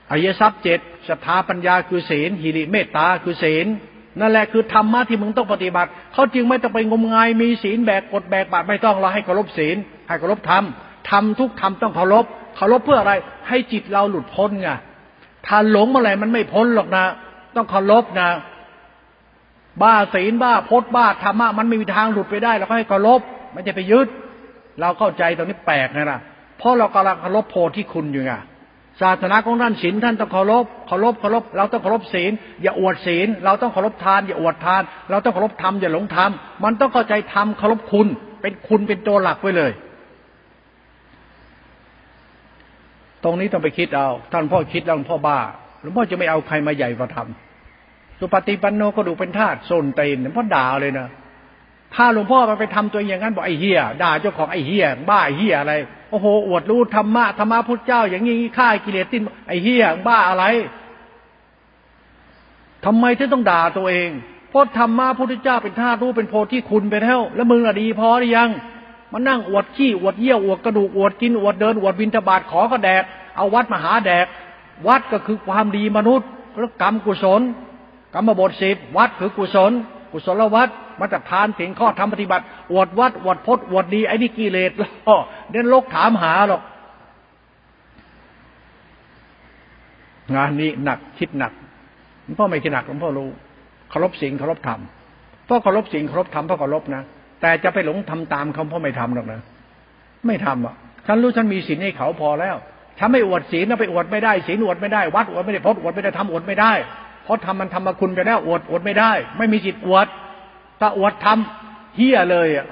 อริยทรัพย์เจ็ดศรัทธาปัญญาคือศีลหิริเมตตาคือศีลนั่นแหละคือธรรมะที่มึงต้องปฏิบัติเขาจึงไม่ต้องไปงมงายมีศีลแบกกฎแบกบาตไม่ต้องเราให้เคารพศีลให้เคารพธรรมทำทุกธรรมต้องเคารพเคารพเพื่ออะไร ให้จิตเราหลุดพ้นไง ถ้าหลงเมื่อไหร่มันไม่พ้นหรอกนะ ต้องเคารพนะ บ้าศีลบ้าพจน์บ้าธรรมะมันไม่มีทางหลุดไปได้เราก็ให้เคารพไม่จะไปยึด เราเข้าใจตรงนี้แปลกนะนะเพราะเรากำลังเคารพโพธิคุณอยู่ไงศาสนาของท่านศีลท่านต้องเคารพเคารพเคารพเราต้องเคารพศีลอย่าอวดศีล เราต้องเคารพทาน อย่าอวดทาน เราต้องเคารพธรรมอย่าหลงธรรมมันต้องเข้าใจธรรมเคารพคุณ เป็นคุณเป็นตัวหลักไว้เลย ตรงนี้ต้องไปคิดเอา ท่านพ่อคิดแล้วหลวงพ่อบ้าหลวงพ่อจะไม่เอาใครมาใหญ่กว่าธรรมสุปฏิปันโนก็ดูเป็นทาสโซนเตนเพราะด่าเลยนะถ้าหลวงพ่อมาไปทำตัวอย่างนั้นบอกไอ้เฮียด่าเจ้าของไอ้เฮียบ้าไอ้เฮียอะไรโอ้โหอวดรู้ธรรมะธรรมะพุทธเจ้า อย่างนี้ฆ่ากิเลสติ้นไอ้เฮียบ้าอะไรทำไมถึงต้องด่าตัวเองเพราะธรรมะพุทธเจ้าเป็นธาตุรู้เป็นโพธิคุณไปแล้ว แล้วมึงอะดีพอหรือยัง มานั่งอวดขี้อวดเยี่ยวอวดกระดูกอวดกินอวดเดินอวดวินทบาทขอก็แดก เอาวัดมาหาแดก วัดก็คือความดีมนุษย์แล้วกรรมกุศลกรรมบทสิบวัดคือกุศล กุศลวัดมาจากทานสิ่งข้อทำปฏิบัติ อวดวัดอวดพจน์อวดดีไอ้นี่กิเลสล่อเด่นโลกถามหาหรอกงานนี้หนักคิดหนักหลวงพ่อไม่คิดหนักหลวงพ่อรู้เคารพสิ่งเคารพธรรมพ่อเคารพสิ่งเคารพธรรมพ่อเคารพนะ แต่จะไปหลงทำตามเขาพ่อไม่ทำหรอกนะไม่ทำอะ ฉันรู้ฉันมีศีลให้เขาพอแล้วฉันไม่อวดศีลนะไปอวดไม่ได้ศีลอวดไม่ได้วัดอวดไม่ได้พจน์อวดไม่ได้ทำอวดไม่ได้เพราะทำมันทำมาคุณไปแล้วอวดอวดไม่ได้ ไม่มีสิทธิ์อวดถ้าอวดทำเฮี้ยเลยอะ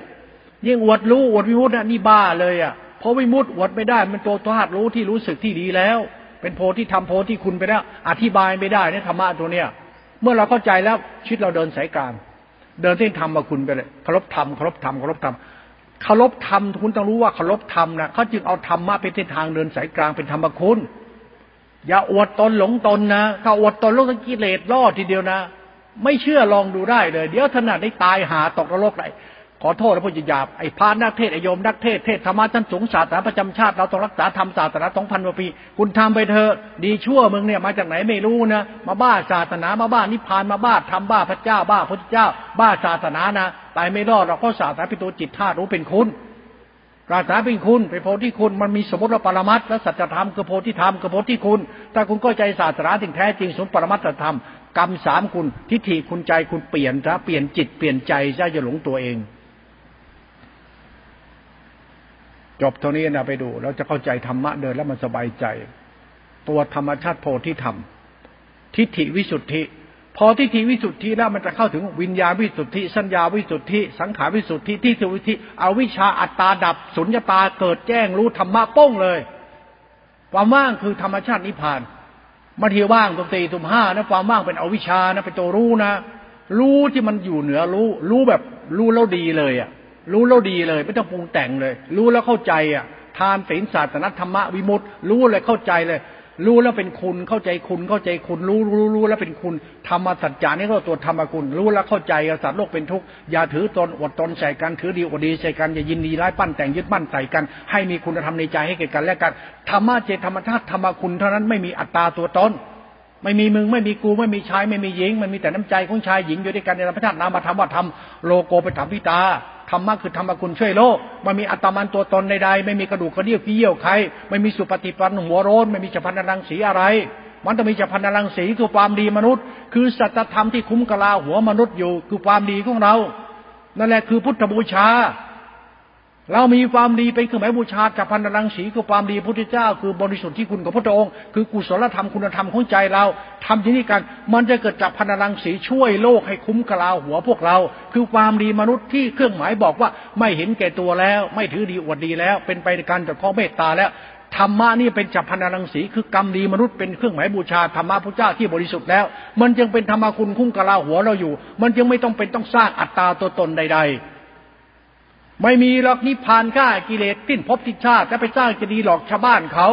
ยิ่งอวดรู้อวดวิมุตตินี่บ้าเลยอะเพราะวิมุตติอวดไม่ได้ มันตัวธาตุรู้ที่รู้สึกที่ดีแล้ว เป็นโพที่ทำโพที่คุณไปแล้ว อธิบายไม่ได้เนี่ยธรรมะตัวเนี้ยเมื่อเราเข้าใจแล้วชีวิตเราเดินสายกลาง เดินเส้นธรรมมาคุณไปเลยเคารพธรรมเคารพธรรมเคารพธรรมเคารพธรรมคุณต้องรู้ว่าเคารพธรรมนะเขาจึงเอาธรรมะเป็นเส้นทางเดินสายกลางเป็นธรรมคุณ อย่าอวดตนหลงตนนะถ้าอวดตนโลกกิเลสล่อทีเดียวนะ ไม่เชื่อลองดูได้เลย เดี๋ยวถนัดได้ตายหาตกนรกไหน ขอโทษนะพูดหยาบไอ้พานักเทศไอโยมนักเทศเทศธรรมะชั้นสูงศาสนาประจำชาติเราต้องรักษาธรรมศาสนาสองพันกว่าปี คุณทำไปเถอะดีชั่วมึงเนี่ยมาจากไหนไม่รู้นะมาบ้าศาสนามาบ้านิพพานมาบ้าทำบ้าพระเจ้าบ้าพระเจ้า บ้าศาสนานะตายไม่รอดเราก็ศาสนาเป็นตัวจิตธาตุรู้เป็นคุณศาสนาเป็นคุณเป็นโพธิคุณมันมีสมมติว่าปรมัตและสัจธรรมคือโพธิธรรมคือโพธิคุณถ้าคุณก็ใจศาสนาถึงแท้จริงสมปรมัตธรรมกรรมสามคุณทิฏฐิคุณใจคุณเปลี่ยนจะเปลี่ยนจิตเปลี่ยนใจจะจะหลงตัวเอง จบเท่านี้นะไปดู เราจะเข้าใจธรรมะเดินแล้วมันสบายใจ ตัวธรรมชาติโพธิธรรม ทิฏฐิวิสุทธิ พอทิฏฐิวิสุทธิแล้วมันจะเข้าถึงวิญญาณวิสุทธิ สัญญาวิสุทธิ สังขารวิสุทธิที่สุวิธิเอาวิชาอัตตาดับสุญญตาเกิดแจ้งรู้ธรรมะป้งเลย ความว่างคือธรรมชาตินิพพานมาทีว่างตรงตีตุมห้านะความว่างเป็นอวิชานะเป็นตัวรู้นะ รู้ที่มันอยู่เหนือรู้ รู้แบบรู้แล้วดีเลยอะ รู้แล้วดีเลย ไม่ต้องปรุงแต่งเลย รู้แล้วเข้าใจอะทานศีลศาสนาธรรมะวิมุตต์รู้เลยเข้าใจเลย รู้แล้วเป็นคุณเข้าใจคุณเข้าใจคุณ รู้รู้รู้แล้วเป็นคุณธรรมสัจจานี่ก็ตัวธรรมคุณ รู้แล้วเข้าใจสัตว์โลกเป็นทุกข์อย่าถือตนอดตนใส่กันถือดีอดดีใส่กันอย่ายินดีร้ายปั้นแต่งยึดมั่นใส่กัน ให้มีคุณธรรมในใจให้แก่กันและกันธรรมะเจตธรรมธาตุธรรมคุณเท่านั้นไม่มีอัตตาตัวตน ไม่มีมึงไม่มีกูไม่มีชายไม่มีหญิง มันมีแต่น้ำใจของชายหญิงอยู่ด้วยกันในธรรมชาตินามาทำว่าทำโลโกไปถามพิตาธรรมะคือธรรมคุณช่วยโลกมันมีอัตมันตัวตนใดๆไม่มีกระดูกกระเดี่ยวขี้เยี่ยวใครไม่มีสุปฏิปันหัวโรนไม่มีจัพันรังสีอะไร มันต้องมีจัพันรังสีคือความดีมนุษย์ คือสัจธรรมที่คุ้มกลาหัวมนุษย์อยู่ คือความดีของเรา นั่นแหละคือพุทธบูชา เรามีความดีเป็นเครื่องหมายบูชาจากพันรังสีคือความดีพุทธเจ้า คือบริสุทธิ์ที่คุณของพระองค์ คือกุศลธรรมคุณธรรมของใจเราทำที่นี่กัน มันจะเกิดจากพันรังสีช่วยโลกให้คุ้มกลาหัวพวกเรา คือความดีมนุษย์ที่เครื่องหมายบอกว่าไม่เห็นแก่ตัวแล้ว ไม่ถือดีอวดดีแล้ว เป็นไปในการจัดข้อเมตตาแล้วธรรมะนี่เป็นจับพันรังสีคือกรรมดีมนุษย์เป็นเครื่องหมายบูชาธรรมะพระเจ้าที่บริสุทธิ์แล้ว มันจึงเป็นธรรมคุณคุ้มกลาหัวเราอยู่ มันจึงไม่ต้องเป็นต้องสร้างอัตตาตัวตนใด ๆ ไม่มีหรอกนิพพานฆ่ากิเลสสิ้นภพสิ้นชาติจะไปสร้างจะดีหลอกชาวบ้านเขา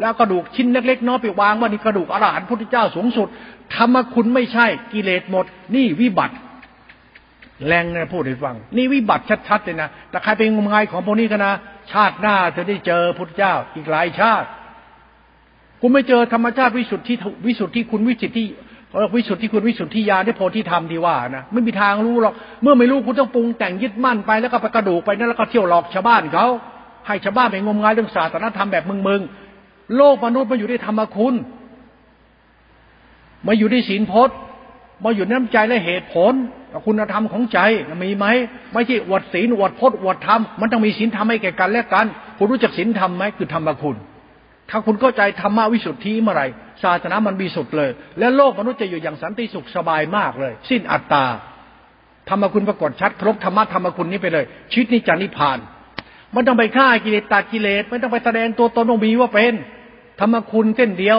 แล้วกระดูกชิ้นเล็กๆน้อยไปวางว่านี่กระดูกอรหันต์พุทธเจ้าสูงสุดธรรมคุณไม่ใช่กิเลสหมด นี่วิบัติ แรงนะพูดให้ฟัง นี่วิบัติชัดๆเลยนะแต่ใครเป็นงมงายของพวกนี้กันนะชาติหน้าจะได้เจอพุทธเจ้าอีกหลายชาติคุณไม่เจอธรรมชาติวิสุทธิวิสุทธิคุณวิจิตที่ วิสุทธิคุณวิสุทธิญาณได้โพธิธรรมที่ว่านะไม่มีทางรู้หรอกเมื่อไม่รู้คุณต้องปรุงแต่งยึดมั่นไปแล้วก็ไปกระดูกไปนั่นแล้วก็เที่ยวหลอกชาวบ้านเขาให้ชาวบ้านไปงมงายเรื่องศาสนาธรรมแบบมึงๆโลกมนุษย์มาอยู่ในธรรมคุณ มาอยู่ในศีลพจน์มาอยู่น้ำใจและเหตุผลคุณธรรมของใจมีไหมไม่ใช่อวดศีลอวดพจน์อวดธรรมมันต้องมีศีลธรรมให้แก่กันและกัน คุณรู้จักศีลธรรมไหมคือธรรมคุณ ถ้าคุณเข้าใจธรรมวิสุทธิเมื่อไรศาสนามันมีสุดเลย และโลกมนุษย์จะอยู่อย่างสันติสุขสบายมากเลย สิ้นอัตตาธรรมคุณปรากฏชัดครบธรรมะธรรมคุณนี้ไปเลย ชีวิตนี้จะนิพพานไมันต้องไปฆ่ากิเลสตัดกิเลสไม่ต้องไปแสดงตัวตนองมีว่าเป็น ธรรมคุณเส้นเดียว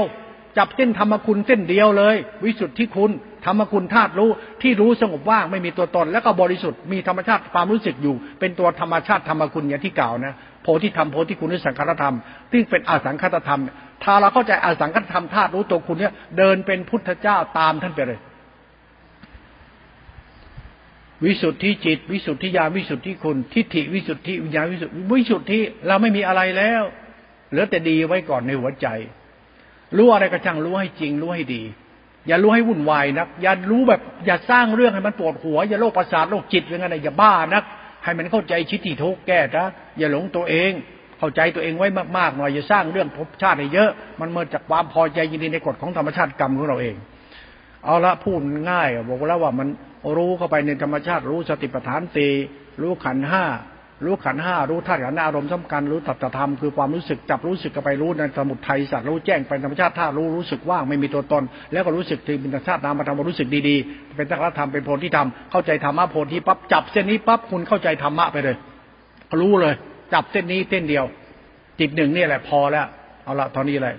จับเส้นธรรมคุณเส้นเดียวเลย วิสุทธิคุณ ธรรมคุณธาตุรู้ที่รู้สงบว่างไม่มีตัวตน แล้วก็บริสุทธิ์มีธรรมชาติความรู้สึกอยู่ เป็นตัวธรรมชาติธรรมคุณอย่างที่กล่าวนะ โพธิธรรมโพธิคุณนิสังขารธรรมที่เป็นอสังคตธรรม ถ้าเราเข้าใจอสังคตธรรมธาตุรู้ตัวคุณเนี่ยเดินเป็นพุทธเจ้าตามท่านไปเลย วิสุทธิจิต วิสุทธิญาณวิสุทธิคุณ ทิฏฐิวิสุทธิวิญญาณวิสุทธิวิสุทธิเราไม่มีอะไรแล้วเหลือแต่ดีไว้ก่อนในหัวใจ รู้อะไรก็ช่างรู้ให้จริงรู้ให้ดี อย่ารู้ให้วุ่นวายนักอย่ารู้แบบ อย่าสร้างเรื่องให้มันปวดหัว อย่าโรคประสาทโรคจิตอย่างนั้นอย่าบ้านัก ให้มันเข้าใจชิดที่ทุกแก้นะอย่าหลงตัวเอง เข้าใจตัวเองไว้มากๆหน่อยอย่าสร้างเรื่องภพชาติให้เยอะ มันมาจากความพอใจยินดีในกฎของธรรมชาติกรรมของเราเอง เอาละพูดง่ายบอกแล้วว่ามันรู้เข้าไปในธรรมชาติรู้สติปัฏฐานตีรู้ขันห้า รู้ขันห้ารู้ธาตุขันธ์อารมณ์สำคัญรู้ตัตธรรมคือความรู้สึกจับรู้สึกกันไปรู้ในสมุทัยสัตว์รู้แจ้งเป็นธรรมชาติธาตุรู้รู้สึกว่างไม่มีตัวตน แล้วก็รู้สึกถึงเป็นธรรมชาตินามธรรมรู้สึกดีๆ เป็นธรรมธรรมเป็นโพธิธรรมเข้าใจธรรมะโพธิปั๊บจับเส้นนี้ปั๊บคุณเข้าใจธรรมะไปเลย รู้เลย จับเส้นนี้เส้นเดียว จิตหนึ่งนี่แหละพอแล้วเอาละตอนนี้เลย